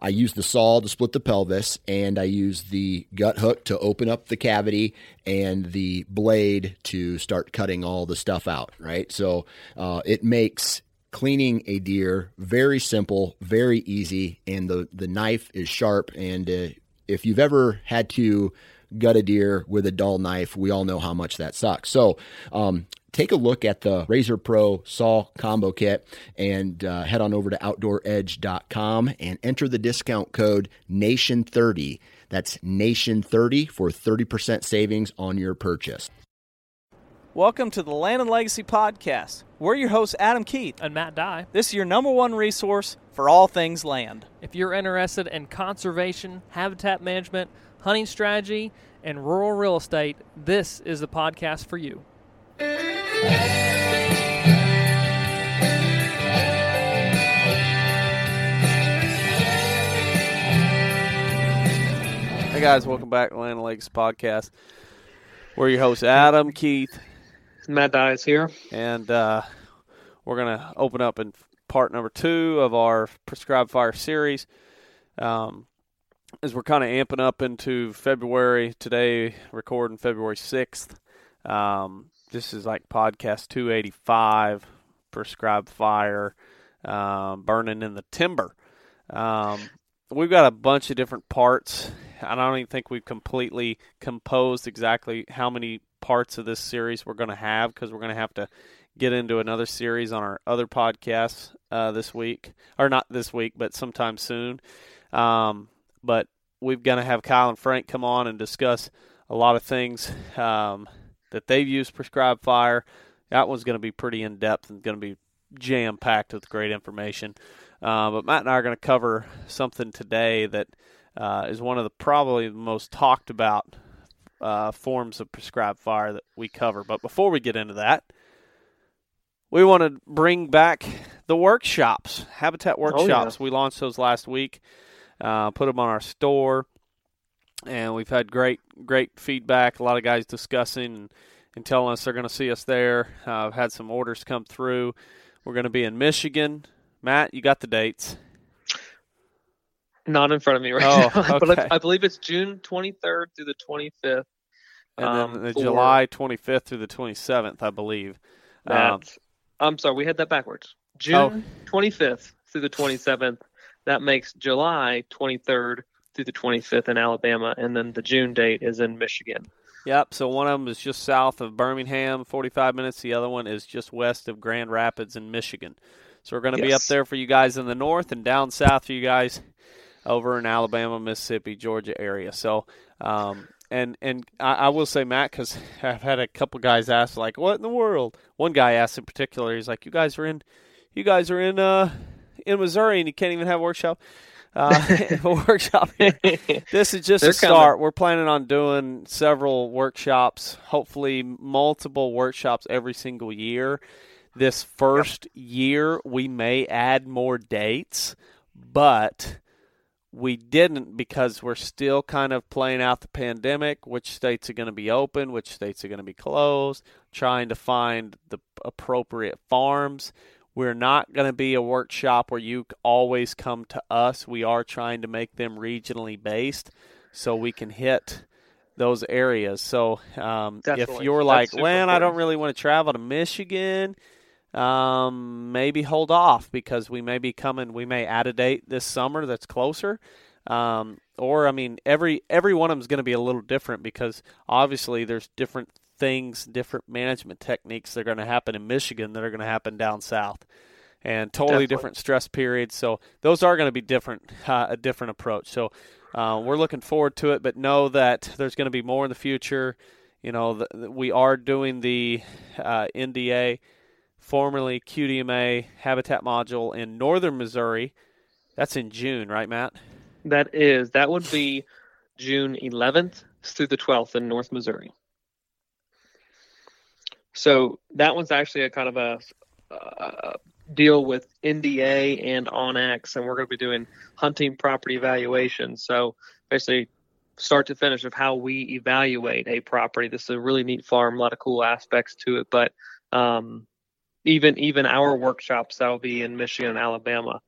I use the saw to split the pelvis, and I use the gut hook to open up the cavity, and the blade to start cutting all the stuff out. Right, so uh, it makes cleaning a deer very simple, very easy, and the the knife is sharp. And uh, if you've ever had to gut a deer with a dull knife, we all know how much that sucks. So, um, take a look at the Razor Pro Saw Combo Kit and uh, head on over to OutdoorEdge.com and enter the discount code NATION30. That's NATION30 for 30% savings on your purchase. Welcome to the Land and Legacy Podcast. We're your hosts, Adam Keith. And Matt Dye. This is your number one resource for all things land. If you're interested in conservation, habitat management, hunting strategy, and rural real estate, this is the podcast for you. Hey guys, welcome back to Land Legacy podcast. We're your hosts, Adam, Keith, Matt Dye's here, and uh, we're gonna open up in part number two of our prescribed fire series. Um, as we're kind of amping up into February today, recording February sixth. Um, this is like podcast 285, prescribed fire, um, burning in the timber. Um, we've got a bunch of different parts. I don't even think we've completely composed exactly how many parts of this series we're going to have because we're going to have to get into another series on our other podcasts uh, this week, or not this week, but sometime soon. Um, but we're going to have Kyle and Frank come on and discuss a lot of things um, that they've used prescribed fire. That one's going to be pretty in depth and going to be jam packed with great information. Uh, but Matt and I are going to cover something today that uh, is one of the probably the most talked about uh, forms of prescribed fire that we cover. But before we get into that, we want to bring back the workshops, habitat workshops. Oh, yeah. We launched those last week, uh, put them on our store and we've had great great feedback. A lot of guys discussing and, and telling us they're going to see us there. Uh, I've had some orders come through. We're going to be in Michigan. Matt, you got the dates? Not in front of me right oh, now, okay. but I believe it's June 23rd through the 25th. And um, then the for... July 25th through the 27th, I believe. Um, I'm sorry, we had that backwards. June oh. 25th through the 27th. That makes July 23rd through the 25th in Alabama, and then the June date is in Michigan. Yep. So one of them is just south of Birmingham, 45 minutes. The other one is just west of Grand Rapids in Michigan. So we're going to yes. be up there for you guys in the north and down south for you guys over in Alabama, Mississippi, Georgia area. So, um, and and I, I, will say, Matt, because I've had a couple guys ask, like, "What in the world?" One guy asked in particular, he's like, "You guys are in, you guys are in, uh, in Missouri, and you can't even have a workshop." Uh, workshop. this is just They're a start. Coming. We're planning on doing several workshops, hopefully multiple workshops every single year. This first yep. year, we may add more dates, but we didn't because we're still kind of playing out the pandemic, which states are going to be open, which states are going to be closed, trying to find the appropriate farms. We're not going to be a workshop where you always come to us. We are trying to make them regionally based so we can hit those areas. So um, if you're like, Len, I don't really want to travel to Michigan, um, maybe hold off because we may be coming. We may add a date this summer that's closer. Um, or I mean, every every one of them is going to be a little different because obviously there's different things, different management techniques that are going to happen in Michigan that are going to happen down south, and totally Definitely. different stress periods. So those are going to be different, uh, a different approach. So uh, we're looking forward to it, but know that there's going to be more in the future. You know, the, the, we are doing the uh, NDA, formerly QDMA habitat module in northern Missouri. That's in June, right, Matt? That is. That would be June 11th through the 12th in North Missouri. So that one's actually a kind of a, a deal with NDA and onX, and we're going to be doing hunting property evaluation. So basically, start to finish of how we evaluate a property. This is a really neat farm, a lot of cool aspects to it. But um, even even our workshops that'll be in Michigan Alabama,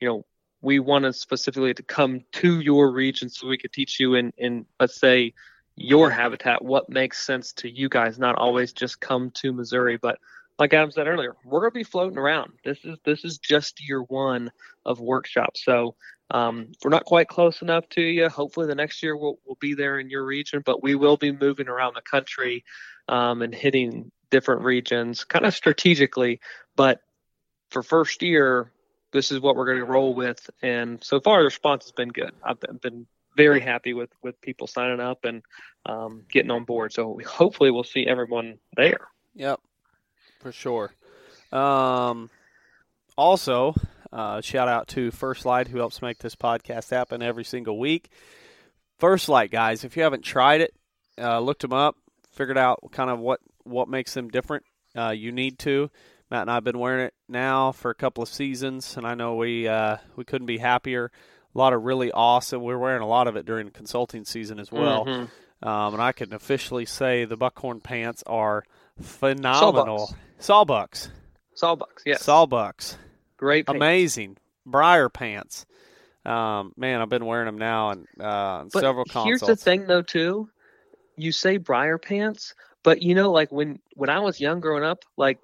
you know, we wanted specifically to come to your region so we could teach you in in let's say your habitat what makes sense to you guys, not always just come to Missouri, but like Adam said earlier, we're going to be floating around. This is this is just year one of workshops. So um, we're not quite close enough to you. Hopefully, the next year we'll, we'll be there in your region, but we will be moving around the country um, and hitting different regions, kind of strategically. But for first year, this is what we're going to roll with. And so far, the response has been good. I've been, been very happy with with people signing up and um, getting on board. So hopefully, we'll see everyone there. Yep for sure. Um, also, uh, shout out to First Lite who helps make this podcast happen every single week. First Lite guys, if you haven't tried it, uh, looked them up, figured out kind of what what makes them different, uh, you need to. Matt and I have been wearing it now for a couple of seasons, and I know we uh, we couldn't be happier. A lot of really awesome. We're wearing a lot of it during consulting season as well. Mm-hmm. Um, and I can officially say the Buckhorn pants are phenomenal. Sawbucks. Sawbucks, yes. Sawbucks. Great pants. Amazing. Briar pants. Um, man, I've been wearing them now and uh, but several consults. Here's the thing, though, too. You say briar pants, but you know, like when when I was young growing up, like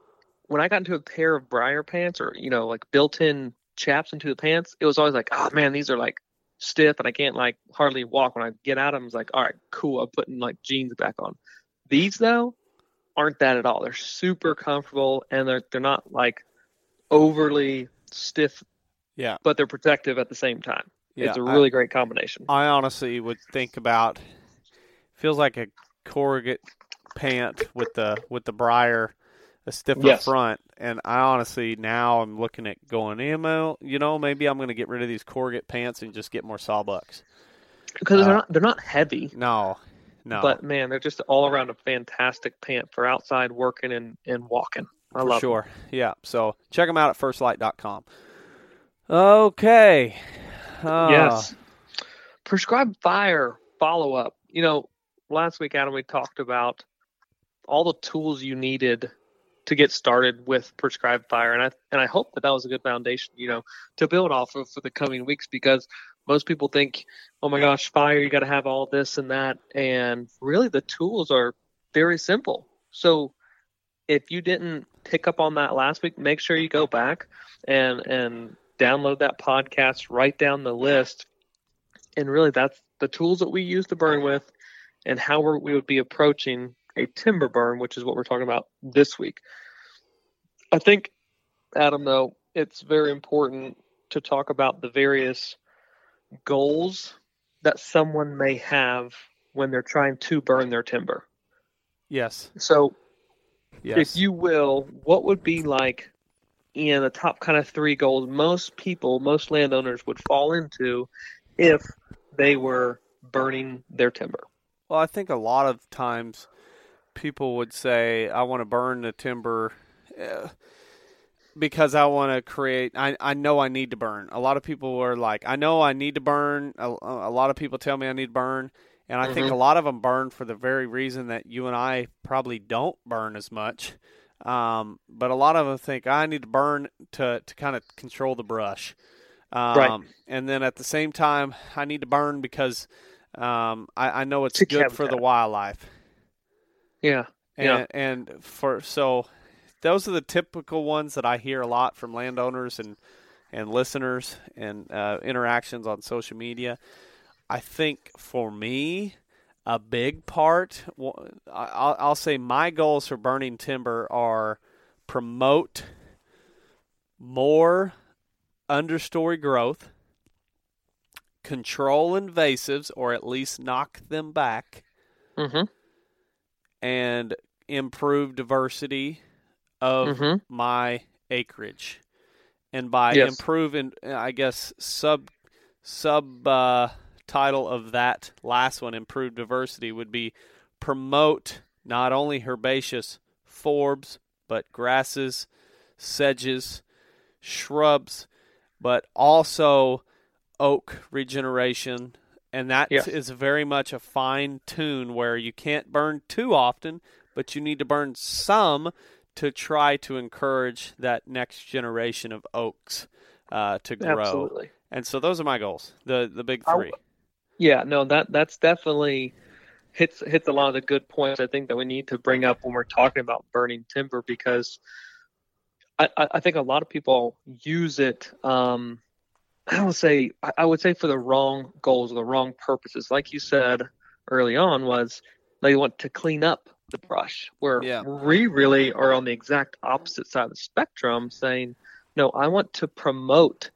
when I got into a pair of briar pants or you know, like built-in chaps into the pants, it was always like, oh man, these are like stiff and I can't like hardly walk. When I get out of them, it's like, all right, cool. I'm putting like jeans back on. These though, aren't that at all. They're super comfortable and they're they're not like overly stiff. Yeah. But they're protective at the same time. Yeah, it's a really I, great combination. I honestly would think about feels like a corrugate pant with the with the briar a stiffer yes. front and I honestly now I'm looking at going email you know maybe I'm going to get rid of these corrugate pants and just get more sawbucks because uh, they're not they're not heavy no no. But man, they're just all around a fantastic pant for outside working and, and walking. I for love sure. Them. Yeah. So check them out at firstlite.com. Okay. Uh, yes. Prescribed fire follow up. You know, last week, Adam, we talked about all the tools you needed to get started with prescribed fire, and I and I hope that that was a good foundation, you know, to build off of for the coming weeks because most people think, oh my gosh, fire, you got to have all this and that. And really, the tools are very simple. So if you didn't pick up on that last week, make sure you go back and and download that podcast, write down the list, and really that's the tools that we use to burn with, and how we would be approaching a timber burn, which is what we're talking about this week. I think, Adam, though, it's very important to talk about the various goals that someone may have when they're trying to burn their timber. Yes. So, yes. if you will, what would be like in the top kind of three goals most people, most landowners would fall into if they were burning their timber? Well, I think a lot of times people would say, I want to burn the timber. Uh, because I want to create. I I know I need to burn. A lot of people are like, I know I need to burn. A, a lot of people tell me I need to burn, and I think Mhm. a lot of them burn for the very reason that you and I probably don't burn as much. Um, but a lot of them think I need to burn to to kind of control the brush. Um, Right. And then at the same time, I need to burn because um, I, I know it's good for the wildlife. Yeah. And, Yeah. and for so those are the typical ones that I hear a lot from landowners and and listeners and uh, interactions on social media. I think for me, a big part. well, I'll, I'll say my goals for burning timber are promote more understory growth, control invasives or at least knock them back Mm-hmm. And improve diversity of Mhm. my acreage. And by Yes. improving, I guess sub sub uh, title of that last one, improve diversity, would be promote not only herbaceous forbs but grasses, sedges, shrubs, but also oak regeneration. And that is Yes. very much a fine tune where you can't burn too often, but you need to burn some to try to encourage that next generation of oaks uh, to grow. Absolutely. And so those are my goals. The the big I- three. Yeah, no, that that's definitely hits hits a lot of the good points I think that we need to bring up when we're talking about burning timber because I, I I think a lot of people use it um I would say I would say for the wrong goals or the wrong purposes. Like you said early on was they want to clean up the brush where Yeah. we really are on the exact opposite side of the spectrum saying no i want to promote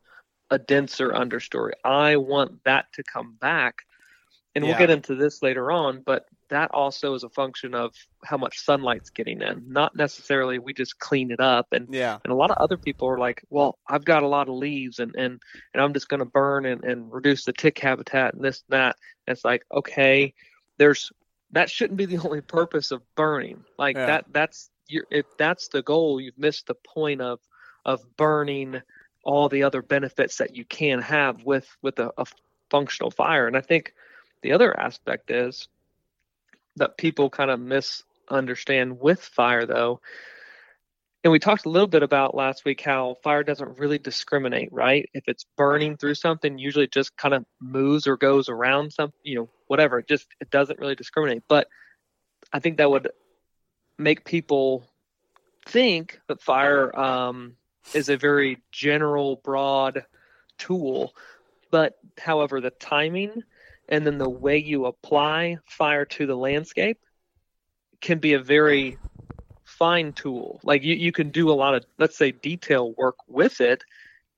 a denser understory i want that to come back and we'll get into this later on but that also is a function of how much sunlight's getting in not necessarily we just clean it up and Yeah. and a lot of other people are like, well, I've got a lot of leaves and, and, and I'm just going to burn and, and reduce the tick habitat and this and that. And it's like, okay, there's, that shouldn't be the only purpose of burning. Like Yeah. that, that's, your, if that's the goal, you've missed the point of, of burning all the other benefits that you can have with, with a, a functional fire. And I think the other aspect is that people kind of misunderstand with fire though and we talked a little bit about last week how fire doesn't really discriminate, right? If it's burning through something, usually it just kind of moves or goes around something, you know, whatever. It just it doesn't really discriminate. But I think that would make people think that fire um, is a very general, broad tool. But however, the timing and then the way you apply fire to the landscape can be a very fine tool. Like you, you can do a lot of, let's say, detail work with it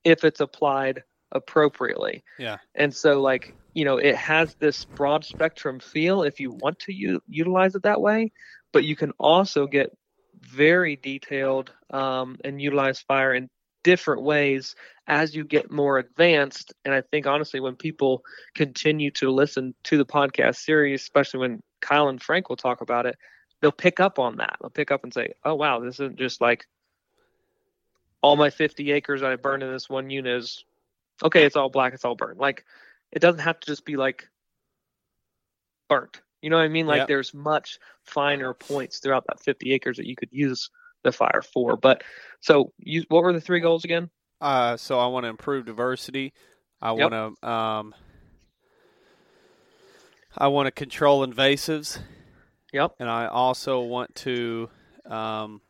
if it's applied appropriately. Yeah. And so, like, you know, it has this broad spectrum feel if you want to u- utilize it that way, but you can also get very detailed um, and utilize fire in different ways as you get more advanced. And I think, honestly, when people continue to listen to the podcast series, especially when Kyle and Frank will talk about it, they'll pick up on that. They'll pick up and say, "Oh wow, this isn't just like all my 50 acres I burned in this one unit is okay. It's all black. It's all burned. Like it doesn't have to just be like burnt. You know what I mean? Like Yep. there's much finer points throughout that 50 acres that you could use the fire for. But so, you, what were the three goals again? Uh, so I want to improve diversity. I Yep. want to um, I want to control invasives, Yep. and I also want to um,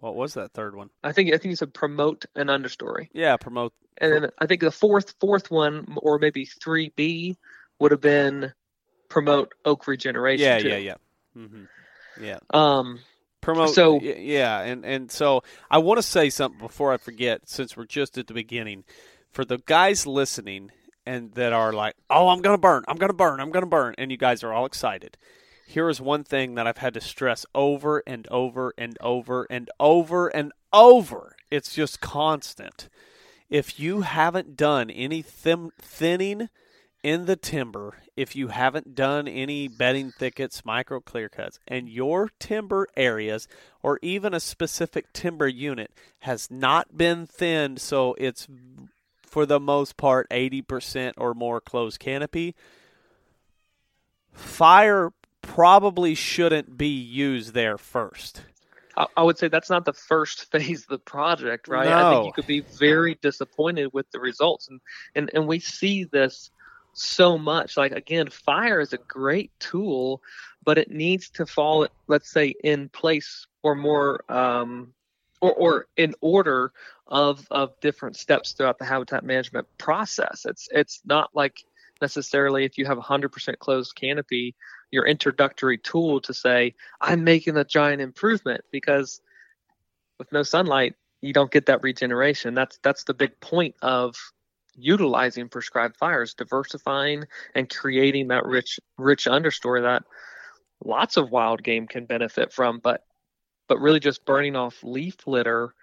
what was that third one? I think I think you said promote an understory. Yeah, promote. And then I think the fourth fourth one, or maybe three B, would have been promote oak regeneration. Yeah, too. yeah, yeah. hmm Yeah. Um, promote So- yeah and and so i want to say something before i forget since we're just at the beginning. For the guys listening and that are like oh i'm gonna burn i'm gonna burn i'm gonna burn and you guys are all excited here is one thing that i've had to stress over and over and over and over and over. It's just constant. If you haven't done any thin- thinning in the timber, if you haven't done any bedding thickets, micro clear cuts, and your timber areas or even a specific timber unit has not been thinned so it's for the most part 80% or more closed canopy, fire probably shouldn't be used there first. I would say that's not the first phase of the project, right? No. I think you could be very disappointed with the results, and and and we see this so much. Like again, fire is a great tool, but it needs to fall, let's say, in place or more, um, or or in order of of different steps throughout the habitat management process. It's it's not like necessarily if you have 100% closed canopy your introductory tool to say i'm making a giant improvement because with no sunlight you don't get that regeneration that's that's the big point of utilizing prescribed fires diversifying and creating that rich rich understory that lots of wild game can benefit from but but really just burning off leaf litter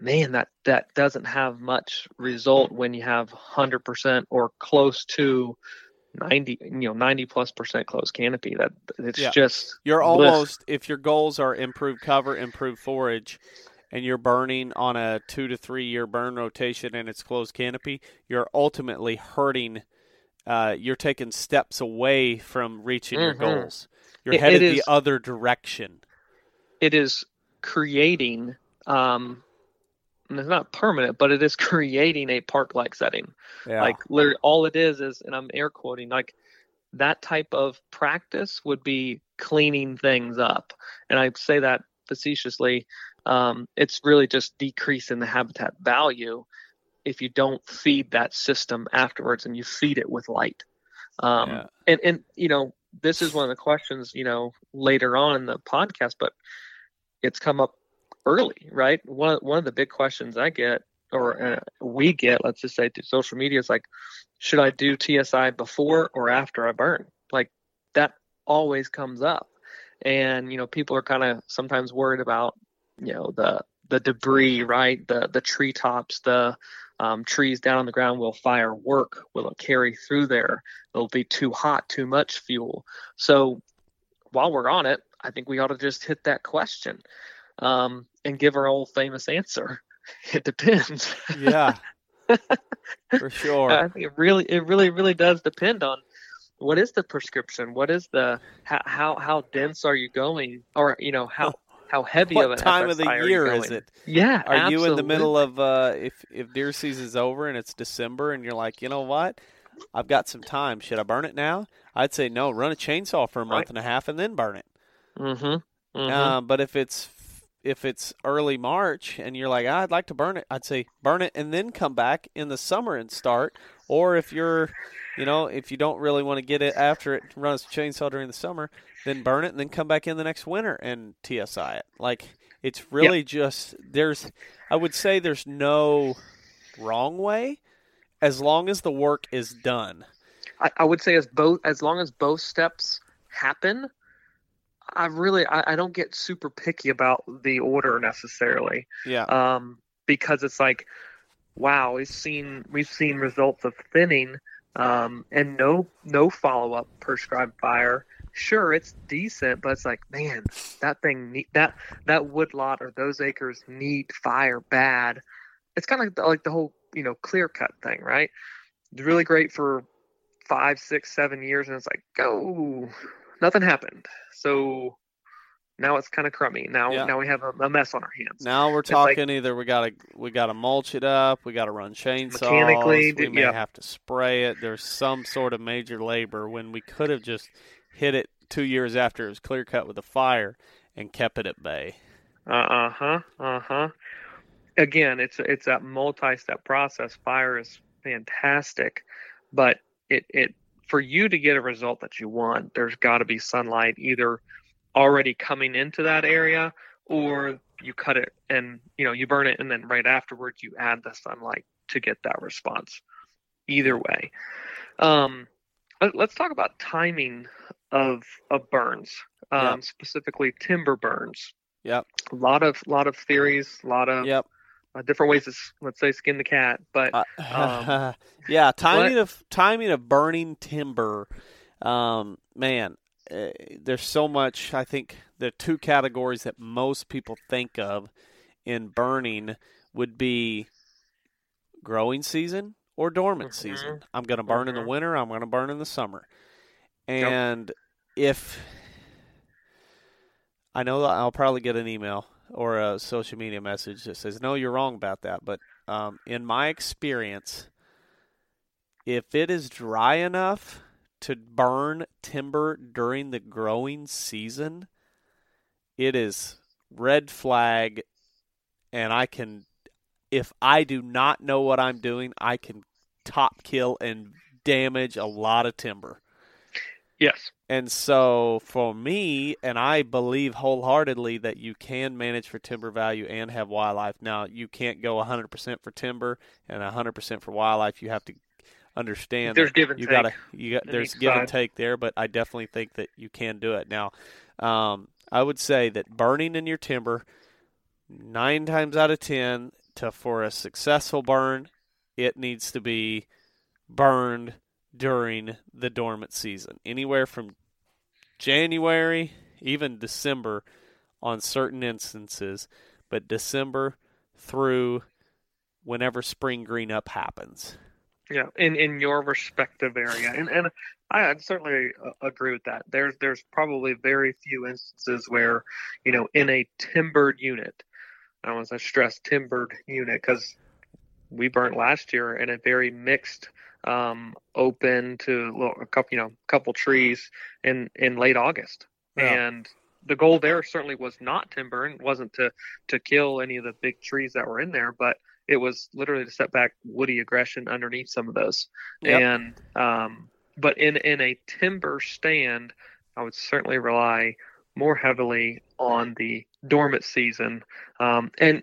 man that that doesn't have much result when you have 100% or close to 90 you know 90 plus percent closed canopy that it's Yeah. just You're bliss. almost if your goals are improved cover, improved forage, and you're burning on a two to three year burn rotation and it's closed canopy, you're ultimately hurting. Uh, you're taking steps away from reaching your Mhm. goals. You're It- it headed is- the other direction. it is creating um and it's not permanent but it is creating a park like setting Yeah. like literally all it is is and i'm air quoting like that type of practice would be cleaning things up and i say that facetiously um, it's really just decreasing the habitat value if you don't feed that system afterwards and you feed it with light. Um, Yeah. and and you know this is one of the questions you know later on in the podcast but it's come up early right? One of, one of the big questions i get or uh, we get let's just say through social media is like should i do tsi before or after i burn? Like that always comes up and you know people are kind of sometimes worried about you know the the debris right? The the treetops the um, trees down on the ground will fire work will it carry through there? It'll be too hot too much fuel. So while we're on it i think we ought to just hit that question um, and give our old famous answer. It depends. Yeah. For sure. I think it really, it really, really does depend on what is the prescription, what is the how how, how dense are you going, or you know how how heavy of what an time of the TSI are you year is it? Yeah, Are you in the middle of uh, if if deer season's over and it's December and you're like, you know what? I've got some time. Should I burn it now? I'd say no. Run a chainsaw for a month Right. and a half and then burn it. Mm-hmm. mm-hmm. Uh, but if it's if it's early March and you're like, "Ah, I'd like to burn it, I'd say burn it and then come back in the summer and start. Or if you're, you know, if you don't really want to get it after it, runs chainsaw during the summer, then burn it and then come back in the next winter and TSI it. Like it's really just there's, I would say there's no wrong way, as long as the work is done. I, I would say as both as long as both steps happen, I really I, I don't get super picky about the order necessarily. Yeah. um, because it's like, wow, we've seen we've seen results of thinning um, and no no follow up prescribed fire. Sure, it's decent, but it's like, man, that thing need, that that wood lot or those acres need fire bad. It's kind of like the, like the whole you know clear cut thing, right? It's really great for five, six, seven years, and it's like, go, nothing happened. So now it's kind of crummy. Now Yeah. now we have a, a mess on our hands. Now we're It's like- talking either we gotta we gotta mulch it up, we gotta run chainsaws, Mechanically, we may yeah. have to spray it. There's some sort of major labor when we could have just hit it two years after it was clear cut with a fire and kept it at bay. Uh huh. Uh huh. Again, it's it's that multi-step process. Fire is fantastic, but it it for you to get a result that you want, there's got to be sunlight either already coming into that area or you cut it and you know you burn it and then right afterwards you add the sunlight to get that response. Either way, um, let, let's talk about timing of of burns, um, Yeah. specifically timber burns Yep. a lot of lot of theories, a lot of Yep. Uh, different ways to let's say skin the cat, but uh, um, yeah, timing what? of timing of burning timber, um, man, uh, there's so much. I think the two categories that most people think of in burning would be growing season or dormant mm-hmm. season. I'm going to burn mm-hmm. in the mm-hmm. winter. I'm going to burn in the summer, and yep. if I know that I'll probably get an email or a social media message that says, "No, you're wrong about that." But um, in my experience, if it is dry enough to burn timber during the growing season, it is red flag, and I can, if I do not know what I'm doing, I can top kill and damage a lot of timber. Yes. And so for me, and I believe wholeheartedly that you can manage for timber value and have wildlife. Now, you can't go 100% for timber and 100% for wildlife. You have to understand there's give and you take. gotta you got there's give side. and take there, but I definitely think that you can do it. Now, um, I would say that burning in your timber nine times out of ten to for a successful burn, it needs to be burned during the dormant season. Anywhere from January, even December on certain instances, but December through whenever spring green up happens. Yeah, in in your respective area, and and I certainly uh, agree with that. There's there's probably very few instances where, you know, in a timbered unit, I want to stress timbered unit because we burnt last year in a very mixed um, open to a couple, you know, couple trees in in late August, yeah. and the goal there certainly was not timber and wasn't to to kill any of the big trees that were in there, but it was literally to set back woody aggression underneath some of those. Yep. And um, but in in a timber stand, I would certainly rely more heavily on the dormant season. Um, and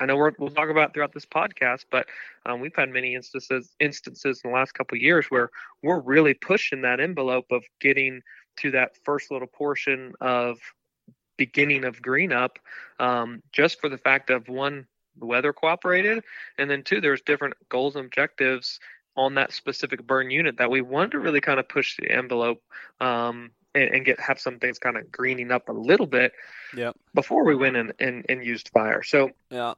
I know we will talk about throughout this podcast, but um, we've had many instances instances in the last couple of years where we're really pushing that envelope of getting to that first little portion of beginning of green up, um, just for the fact of one, the weather cooperated, and then two, there's different goals and objectives on that specific burn unit that we wanted to really kind of push the envelope um, and, and, get have some things kind of greening up a little bit yep. before we went and, and, and used fire. So yeah,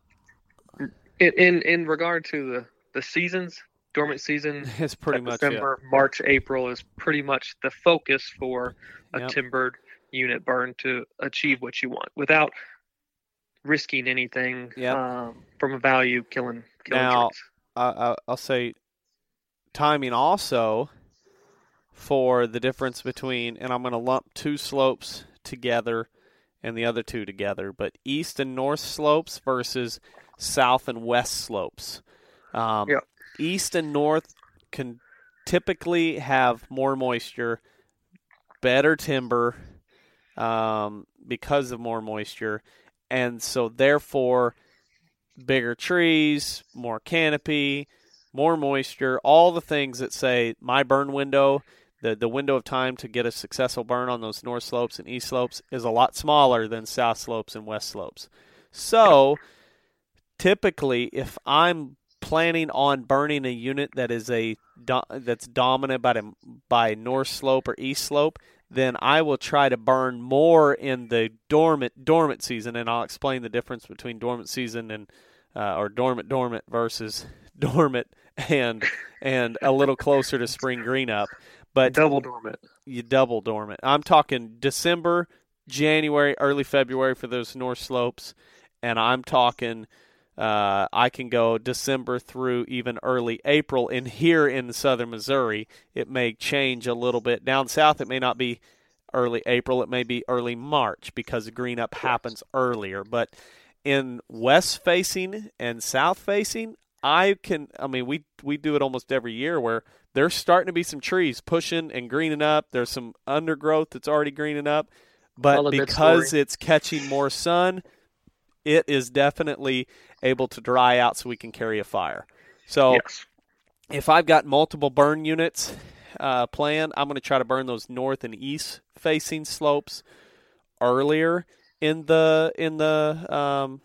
in in regard to the the seasons, dormant season, it's pretty much December, yeah. March, April is pretty much the focus for a yep. timbered unit burn to achieve what you want without risking anything yep. um, from a value killing. killing now, uh, I'll say timing also for the difference between, and I'm going to lump two slopes together and the other two together, but east and north slopes versus south and west slopes. Um, yeah. East and north can typically have more moisture, better timber um, because of more moisture, and so therefore bigger trees, more canopy, more moisture, all the things that say my burn window, the the window of time to get a successful burn on those north slopes and east slopes is a lot smaller than south slopes and west slopes. So typically if I'm planning on burning a unit that is a that's dominant by by north slope or east slope, then I will try to burn more in the dormant dormant season, and I'll explain the difference between dormant season and uh, or dormant dormant versus dormant and and a little closer to spring green up. But double dormant. You double dormant. I'm talking December, January, early February for those north slopes, and I'm talking uh, I can go December through even early April. And here in southern Missouri, it may change a little bit. Down south, it may not be early April, it may be early March because green up happens earlier. But in west facing and south facing, I can, I mean, we, we do it almost every year where there's starting to be some trees pushing and greening up. There's some undergrowth that's already greening up. But because it's catching more sun, it is definitely able to dry out so we can carry a fire. So yes. if I've got multiple burn units uh, planned, I'm going to try to burn those north and east facing slopes earlier in the in the um,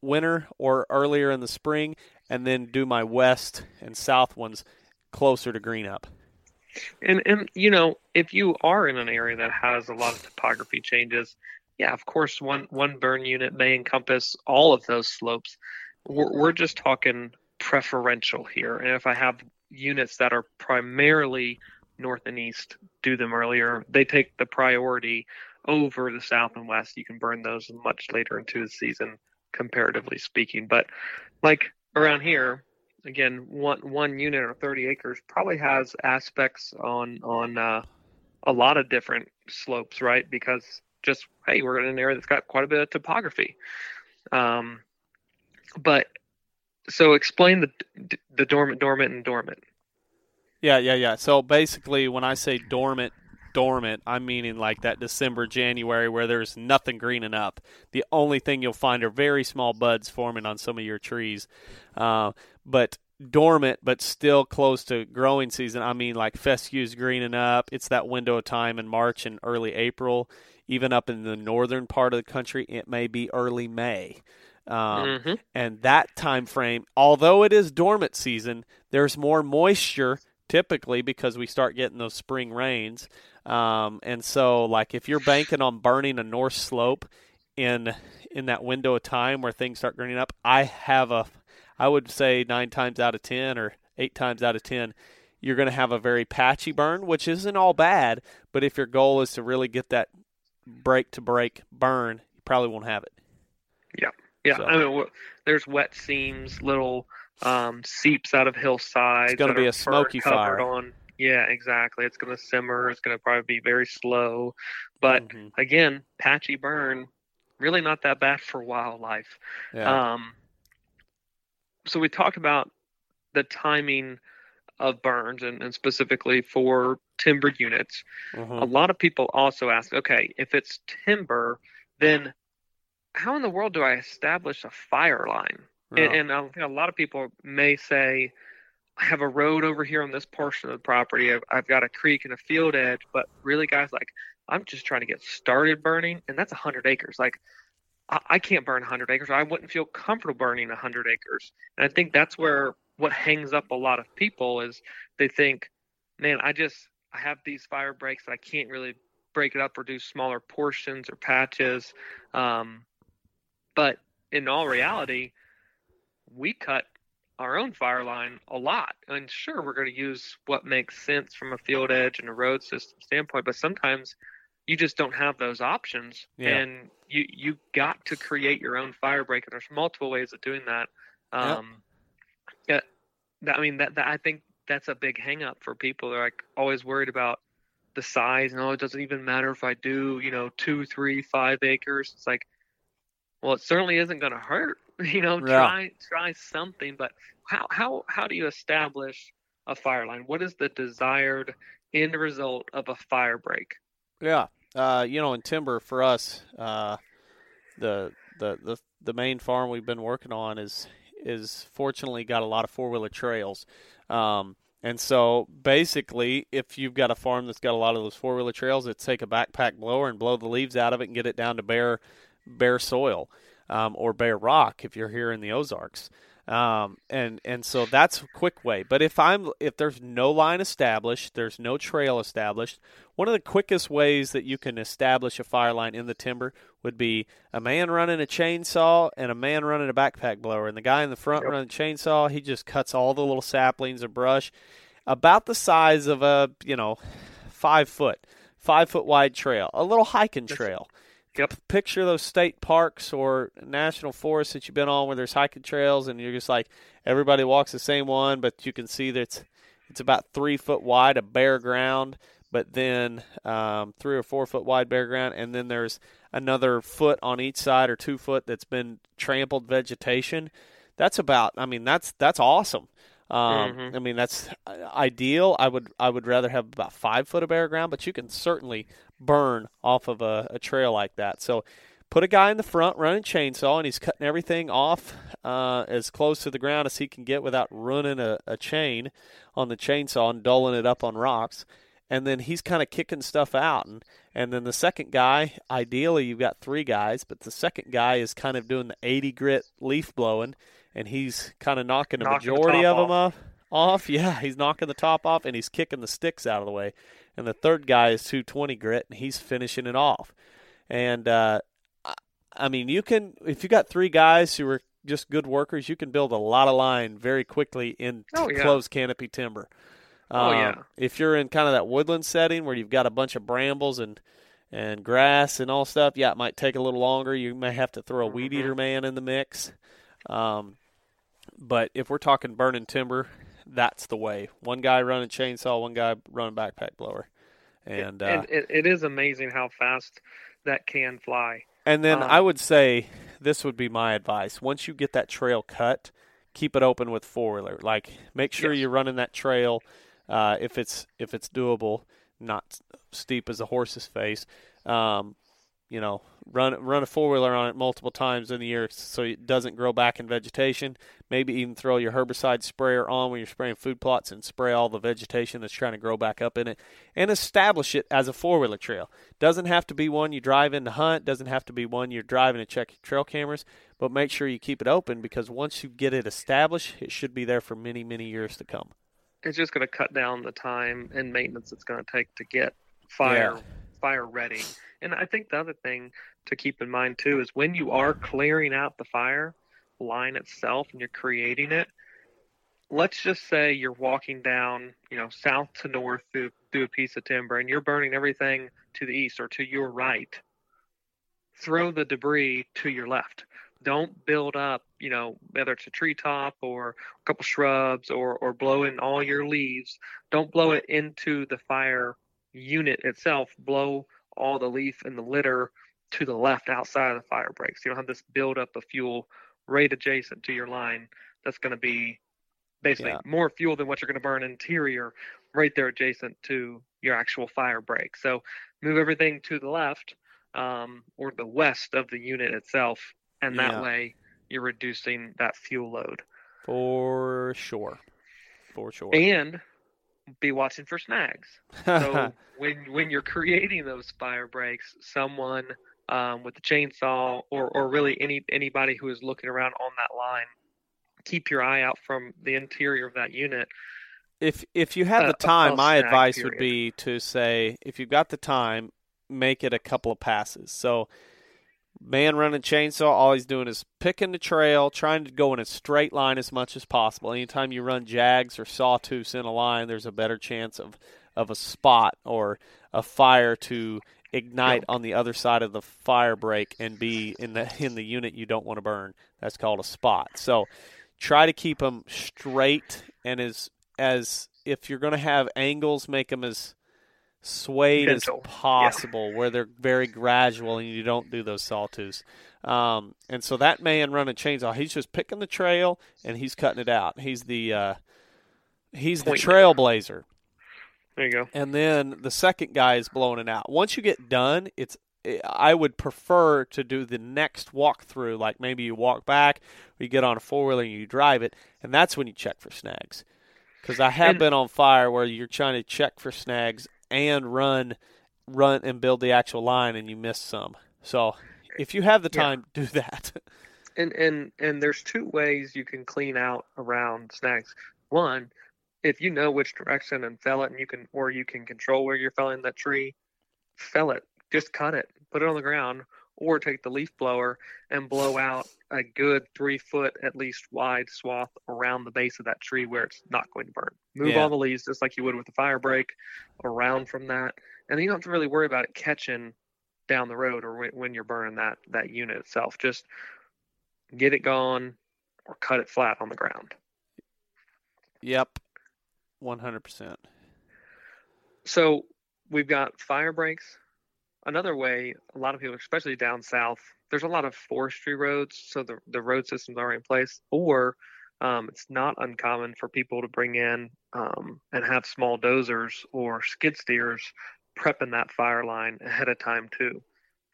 winter or earlier in the spring, and then do my west and south ones closer to green up. And and you know, if you are in an area that has a lot of topography changes, yeah, of course, one one burn unit may encompass all of those slopes. We're, we're just talking preferential here, and if I have units that are primarily north and east, do them earlier. They take the priority over the south and west. You can burn those much later into the season, comparatively speaking. But like around here, again, one one unit or 30 acres probably has aspects on on uh, a lot of different slopes, right? Because just hey, we're in an area that's got quite a bit of topography. Um, but so explain the the dormant, dormant, and dormant. Yeah, yeah, yeah. So basically, when I say dormant, dormant, I'm meaning like that December, January where there's nothing greening up. The only thing you'll find are very small buds forming on some of your trees. Uh, but dormant, but still close to growing season. I mean, like fescue's greening up. It's that window of time in March and early April. Even up in the northern part of the country, it may be early May. Um, mm-hmm. And that time frame, although it is dormant season, there's more moisture typically because we start getting those spring rains. Um, and so, like if you're banking on burning a north slope in in that window of time where things start greening up, I have a, I would say nine times out of ten or eight times out of ten, you're going to have a very patchy burn, which isn't all bad. But if your goal is to really get that break to break burn, you probably won't have it. Yeah. Yeah, so. I mean, there's wet seams, little um, seeps out of hillsides. It's going to be a smoky fire. On. Yeah, exactly. It's going to simmer. It's going to probably be very slow. But mm-hmm. again, patchy burn, really not that bad for wildlife. Yeah. Um, so we talked about the timing of burns and, and specifically for timber units. Mm-hmm. A lot of people also ask, okay, if it's timber, then how in the world do I establish a fire line? Yeah. And, and I think a lot of people may say, I have a road over here on this portion of the property. I've, I've got a creek and a field edge, but really, guys, like I'm just trying to get started burning, and that's 100 acres. Like I, I can't burn 100 acres. I wouldn't feel comfortable burning 100 acres. And I think that's where what hangs up a lot of people is they think, man, I just I have these fire breaks that I can't really break it up or do smaller portions or patches. Um, but in all reality, we cut our own fire line a lot. And sure, we're going to use what makes sense from a field edge and a road system standpoint, but sometimes you just don't have those options. Yeah. And you you got to create your own fire break, and there's multiple ways of doing that. Um, yep. yeah, I mean that, that I think that's a big hangup for people. They're like always worried about the size, and oh, it doesn't even matter if I do, you know, two, three, five acres. It's like well, it certainly isn't going to hurt. You know, yeah. try try something. But how how how do you establish a fire line? What is the desired end result of a fire break? Yeah, uh, you know, in timber for us, uh, the the the the main farm we've been working on is is fortunately got a lot of four wheeler trails. Um, and so basically, if you've got a farm that's got a lot of those four wheeler trails, it's take a backpack blower and blow the leaves out of it and get it down to bare bare soil um, or bare rock if you're here in the Ozarks. Um, and and so that's a quick way. But if I'm if there's no line established, there's no trail established. One of the quickest ways that you can establish a fire line in the timber would be a man running a chainsaw and a man running a backpack blower. And the guy in the front yep. running the chainsaw, he just cuts all the little saplings or brush, about the size of a you know five foot, five foot wide trail, a little hiking trail. Yep. Picture those state parks or national forests that you've been on where there's hiking trails and you're just like everybody walks the same one, but you can see that it's, it's about three foot wide of bare ground, but then um, three or four foot wide bare ground, and then there's another foot on each side or two foot that's been trampled vegetation. That's about. I mean, that's that's awesome. Um, mm-hmm. I mean, that's uh, ideal. I would I would rather have about five foot of bare ground, but you can certainly burn off of a, a trail like that. So put a guy in the front running chainsaw, and he's cutting everything off uh, as close to the ground as he can get without running a, a chain on the chainsaw and dulling it up on rocks. and then he's kind of kicking stuff out and and then the second guy ideally you've got three guys but the second guy is kind of doing the 80 grit leaf blowing and he's kind of knocking the Knocking majority top of them off off yeah he's knocking the top off and he's kicking the sticks out of the way and the third guy is 220 grit and he's finishing it off and uh I- mean you can if you got three guys who are just good workers you can build a lot of line very quickly in Oh, yeah. closed canopy timber Oh, um, yeah. If you're in kind of that woodland setting where you've got a bunch of brambles and and grass and all stuff, yeah, it might take a little longer. You may have to throw a weed Mm-hmm. eater man in the mix. Um, but if we're talking burning timber, that's the way. One guy running chainsaw, one guy running backpack blower, and uh, and it, it is amazing how fast that can fly. and then Um, I would say this would be my advice. Once you get that trail cut, keep it open with four wheeler. Like make sure Yes. you're running that trail uh, if it's if it's doable, not steep as a horse's face. Um, you know, run run a four wheeler on it multiple times in the year so it doesn't grow back in vegetation. Maybe even throw your herbicide sprayer on when you're spraying food plots and spray all the vegetation that's trying to grow back up in it, and establish it as a four wheeler trail. Doesn't have to be one you drive in to hunt. Doesn't have to be one you're driving to check your trail cameras. But make sure you keep it open because once you get it established, it should be there for many many years to come. It's just going to cut down the time and maintenance it's going to take to get fire Yeah. fire ready. And I think the other thing to keep in mind too is when you are clearing out the fire line itself and you're creating it, let's just say you're walking down, you know, south to north through through a piece of timber and you're burning everything to the east or to your right. Throw the debris to your left. Don't build up, you know, whether it's a treetop or a couple shrubs or or blow in all your leaves. Don't blow it into the fire unit itself. Blow all the leaf and the litter to the left outside of the fire break. So you don't have this buildup of fuel right adjacent to your line. That's going to be basically Yeah. more fuel than what you're going to burn interior right there adjacent to your actual fire break. So move everything to the left um, or the west of the unit itself, and that Yeah. way you're reducing that fuel load. For sure, for sure. And be watching for snags. So when when you're creating those fire breaks, someone um, with a chainsaw or, or really any anybody who is looking around on that line, keep your eye out from the interior of that unit. if if you have a- the time, my advice would be to say if you've got the time, make it a couple of passes. So, man running chainsaw, all he's doing is picking the trail, trying to go in a straight line as much as possible. Anytime you run jags or sawtooths in a line, there's a better chance of of a spot or a fire to ignite on the other side of the fire break and be in the in the unit you don't want to burn. That's called a spot. So try to keep them straight and as as if you're going to have angles, make them as swayed Gentle. as possible, where they're very gradual and you don't do those sawtooths. Um, and so that man running chainsaw, he's just picking the trail and he's cutting it out. He's the uh, he's the Point. trailblazer There you go. and then the second guy is blowing it out. Once you get done, it's I would prefer to do the next walkthrough, like maybe you walk back, or you get on a four wheeler and you drive it, and that's when you check for snags. Because I have And- been on fire where you're trying to check for snags and run, run and build the actual line, and you miss some. So if you have the Yeah. time, do that. And and and there's two ways you can clean out around snags. One, if you know which direction and fell it, and you can or you can control where you're felling that tree, fell it. Just cut it, put it on the ground, or take the leaf blower and blow out a good three foot at least wide swath around the base of that tree where it's not going to burn. Move Yeah. all the leaves just like you would with the fire break around from that, and then you don't have to really worry about it catching down the road or when, when you're burning that that unit itself. Just get it gone or cut it flat on the ground. yep, one hundred percent. So we've got fire breaks. Another way, a lot of people, especially down south, there's a lot of forestry roads, so the the road system's are in place. Or um, it's not uncommon for people to bring in um, and have small dozers or skid steers prepping that fire line ahead of time too.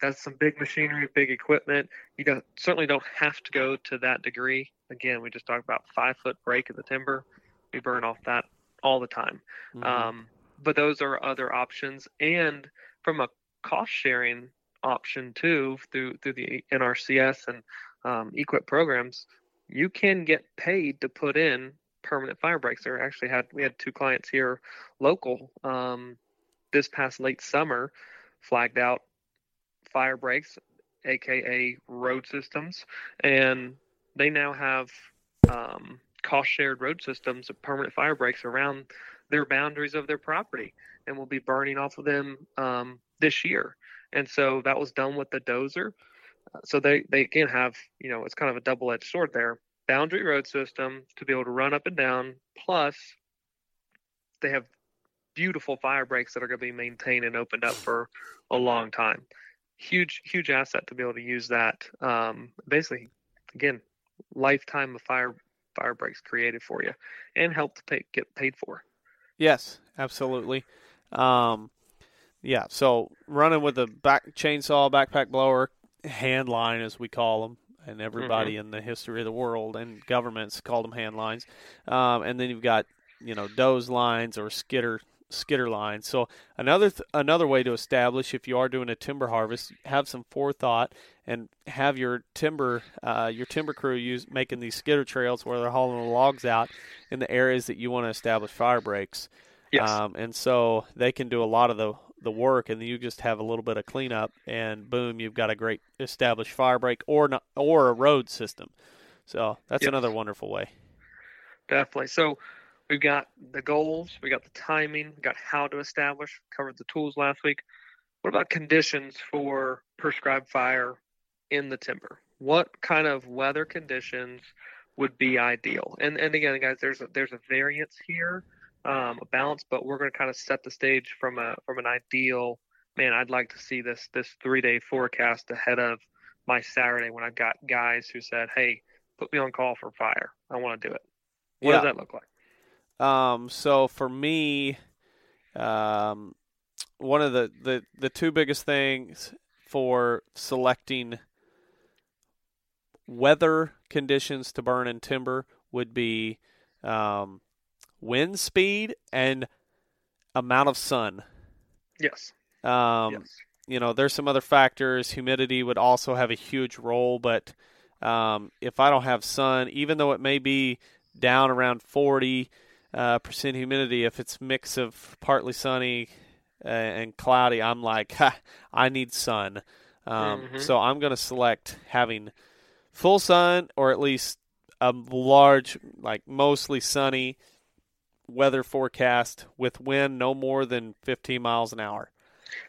That's some big machinery, big equipment. You don't certainly don't have to go to that degree. Again, we just talked about five foot break in the timber. We burn off that all the time. Mhm. Um, but those are other options. And from a cost sharing option too, through through the NRCS and um, EQIP programs, you can get paid to put in permanent fire breaks. There actually had we had two clients here local um, this past late summer flagged out fire breaks, aka road systems, and they now have um, cost shared road systems of permanent fire breaks around their boundaries of their property and will be burning off of them um, this year. And so that was done with the dozer. So they, they again have, you know, it's kind of a double edged sword there. Boundary road system to be able to run up and down, plus they have beautiful fire breaks that are going to be maintained and opened up for a long time. Huge, huge asset to be able to use that. Um, basically, again, lifetime of fire fire breaks created for you, and help to pay, get paid for. Yes, absolutely. Um, yeah, so running with a back chainsaw, backpack blower, hand line as we call them, and everybody mm-hmm. in the history of the world and governments called them hand lines. Um, and then you've got you know doze lines or skitter skidder lines. So another th- another way to establish if you are doing a timber harvest, have some forethought and have your timber uh, your timber crew use making these skidder trails where they're hauling the logs out in the areas that you want to establish fire breaks. Yes. Um, and so they can do a lot of the the work, and you just have a little bit of cleanup, and boom, you've got a great established fire break or not, or a road system. So that's yep. another wonderful way. Definitely. So we've got the goals, we got the timing, we got how to establish. Covered the tools last week. What about conditions for prescribed fire in the timber? What kind of weather conditions would be ideal? And and again, guys, there's a, there's a variance here, um, a balance, but we're going to kind of set the stage from a from an ideal. Man, I'd like to see this this three day forecast ahead of my Saturday when I've got guys who said, "Hey, put me on call for fire. I want to do it." What yeah. does that look like? Um, so for me, um, one of the, the, the two biggest things for selecting weather conditions to burn in timber would be um, wind speed and amount of sun. Yes. Um, yes. You know, there's some other factors. Humidity would also have a huge role, but um, if I don't have sun, even though it may be down around 40 uh, percent humidity, if it's mix of partly sunny uh, and cloudy, I'm like, ha, I need sun. Um, mm-hmm. So I'm going to select having full sun or at least a large, like mostly sunny weather forecast with wind no more than 15 miles an hour.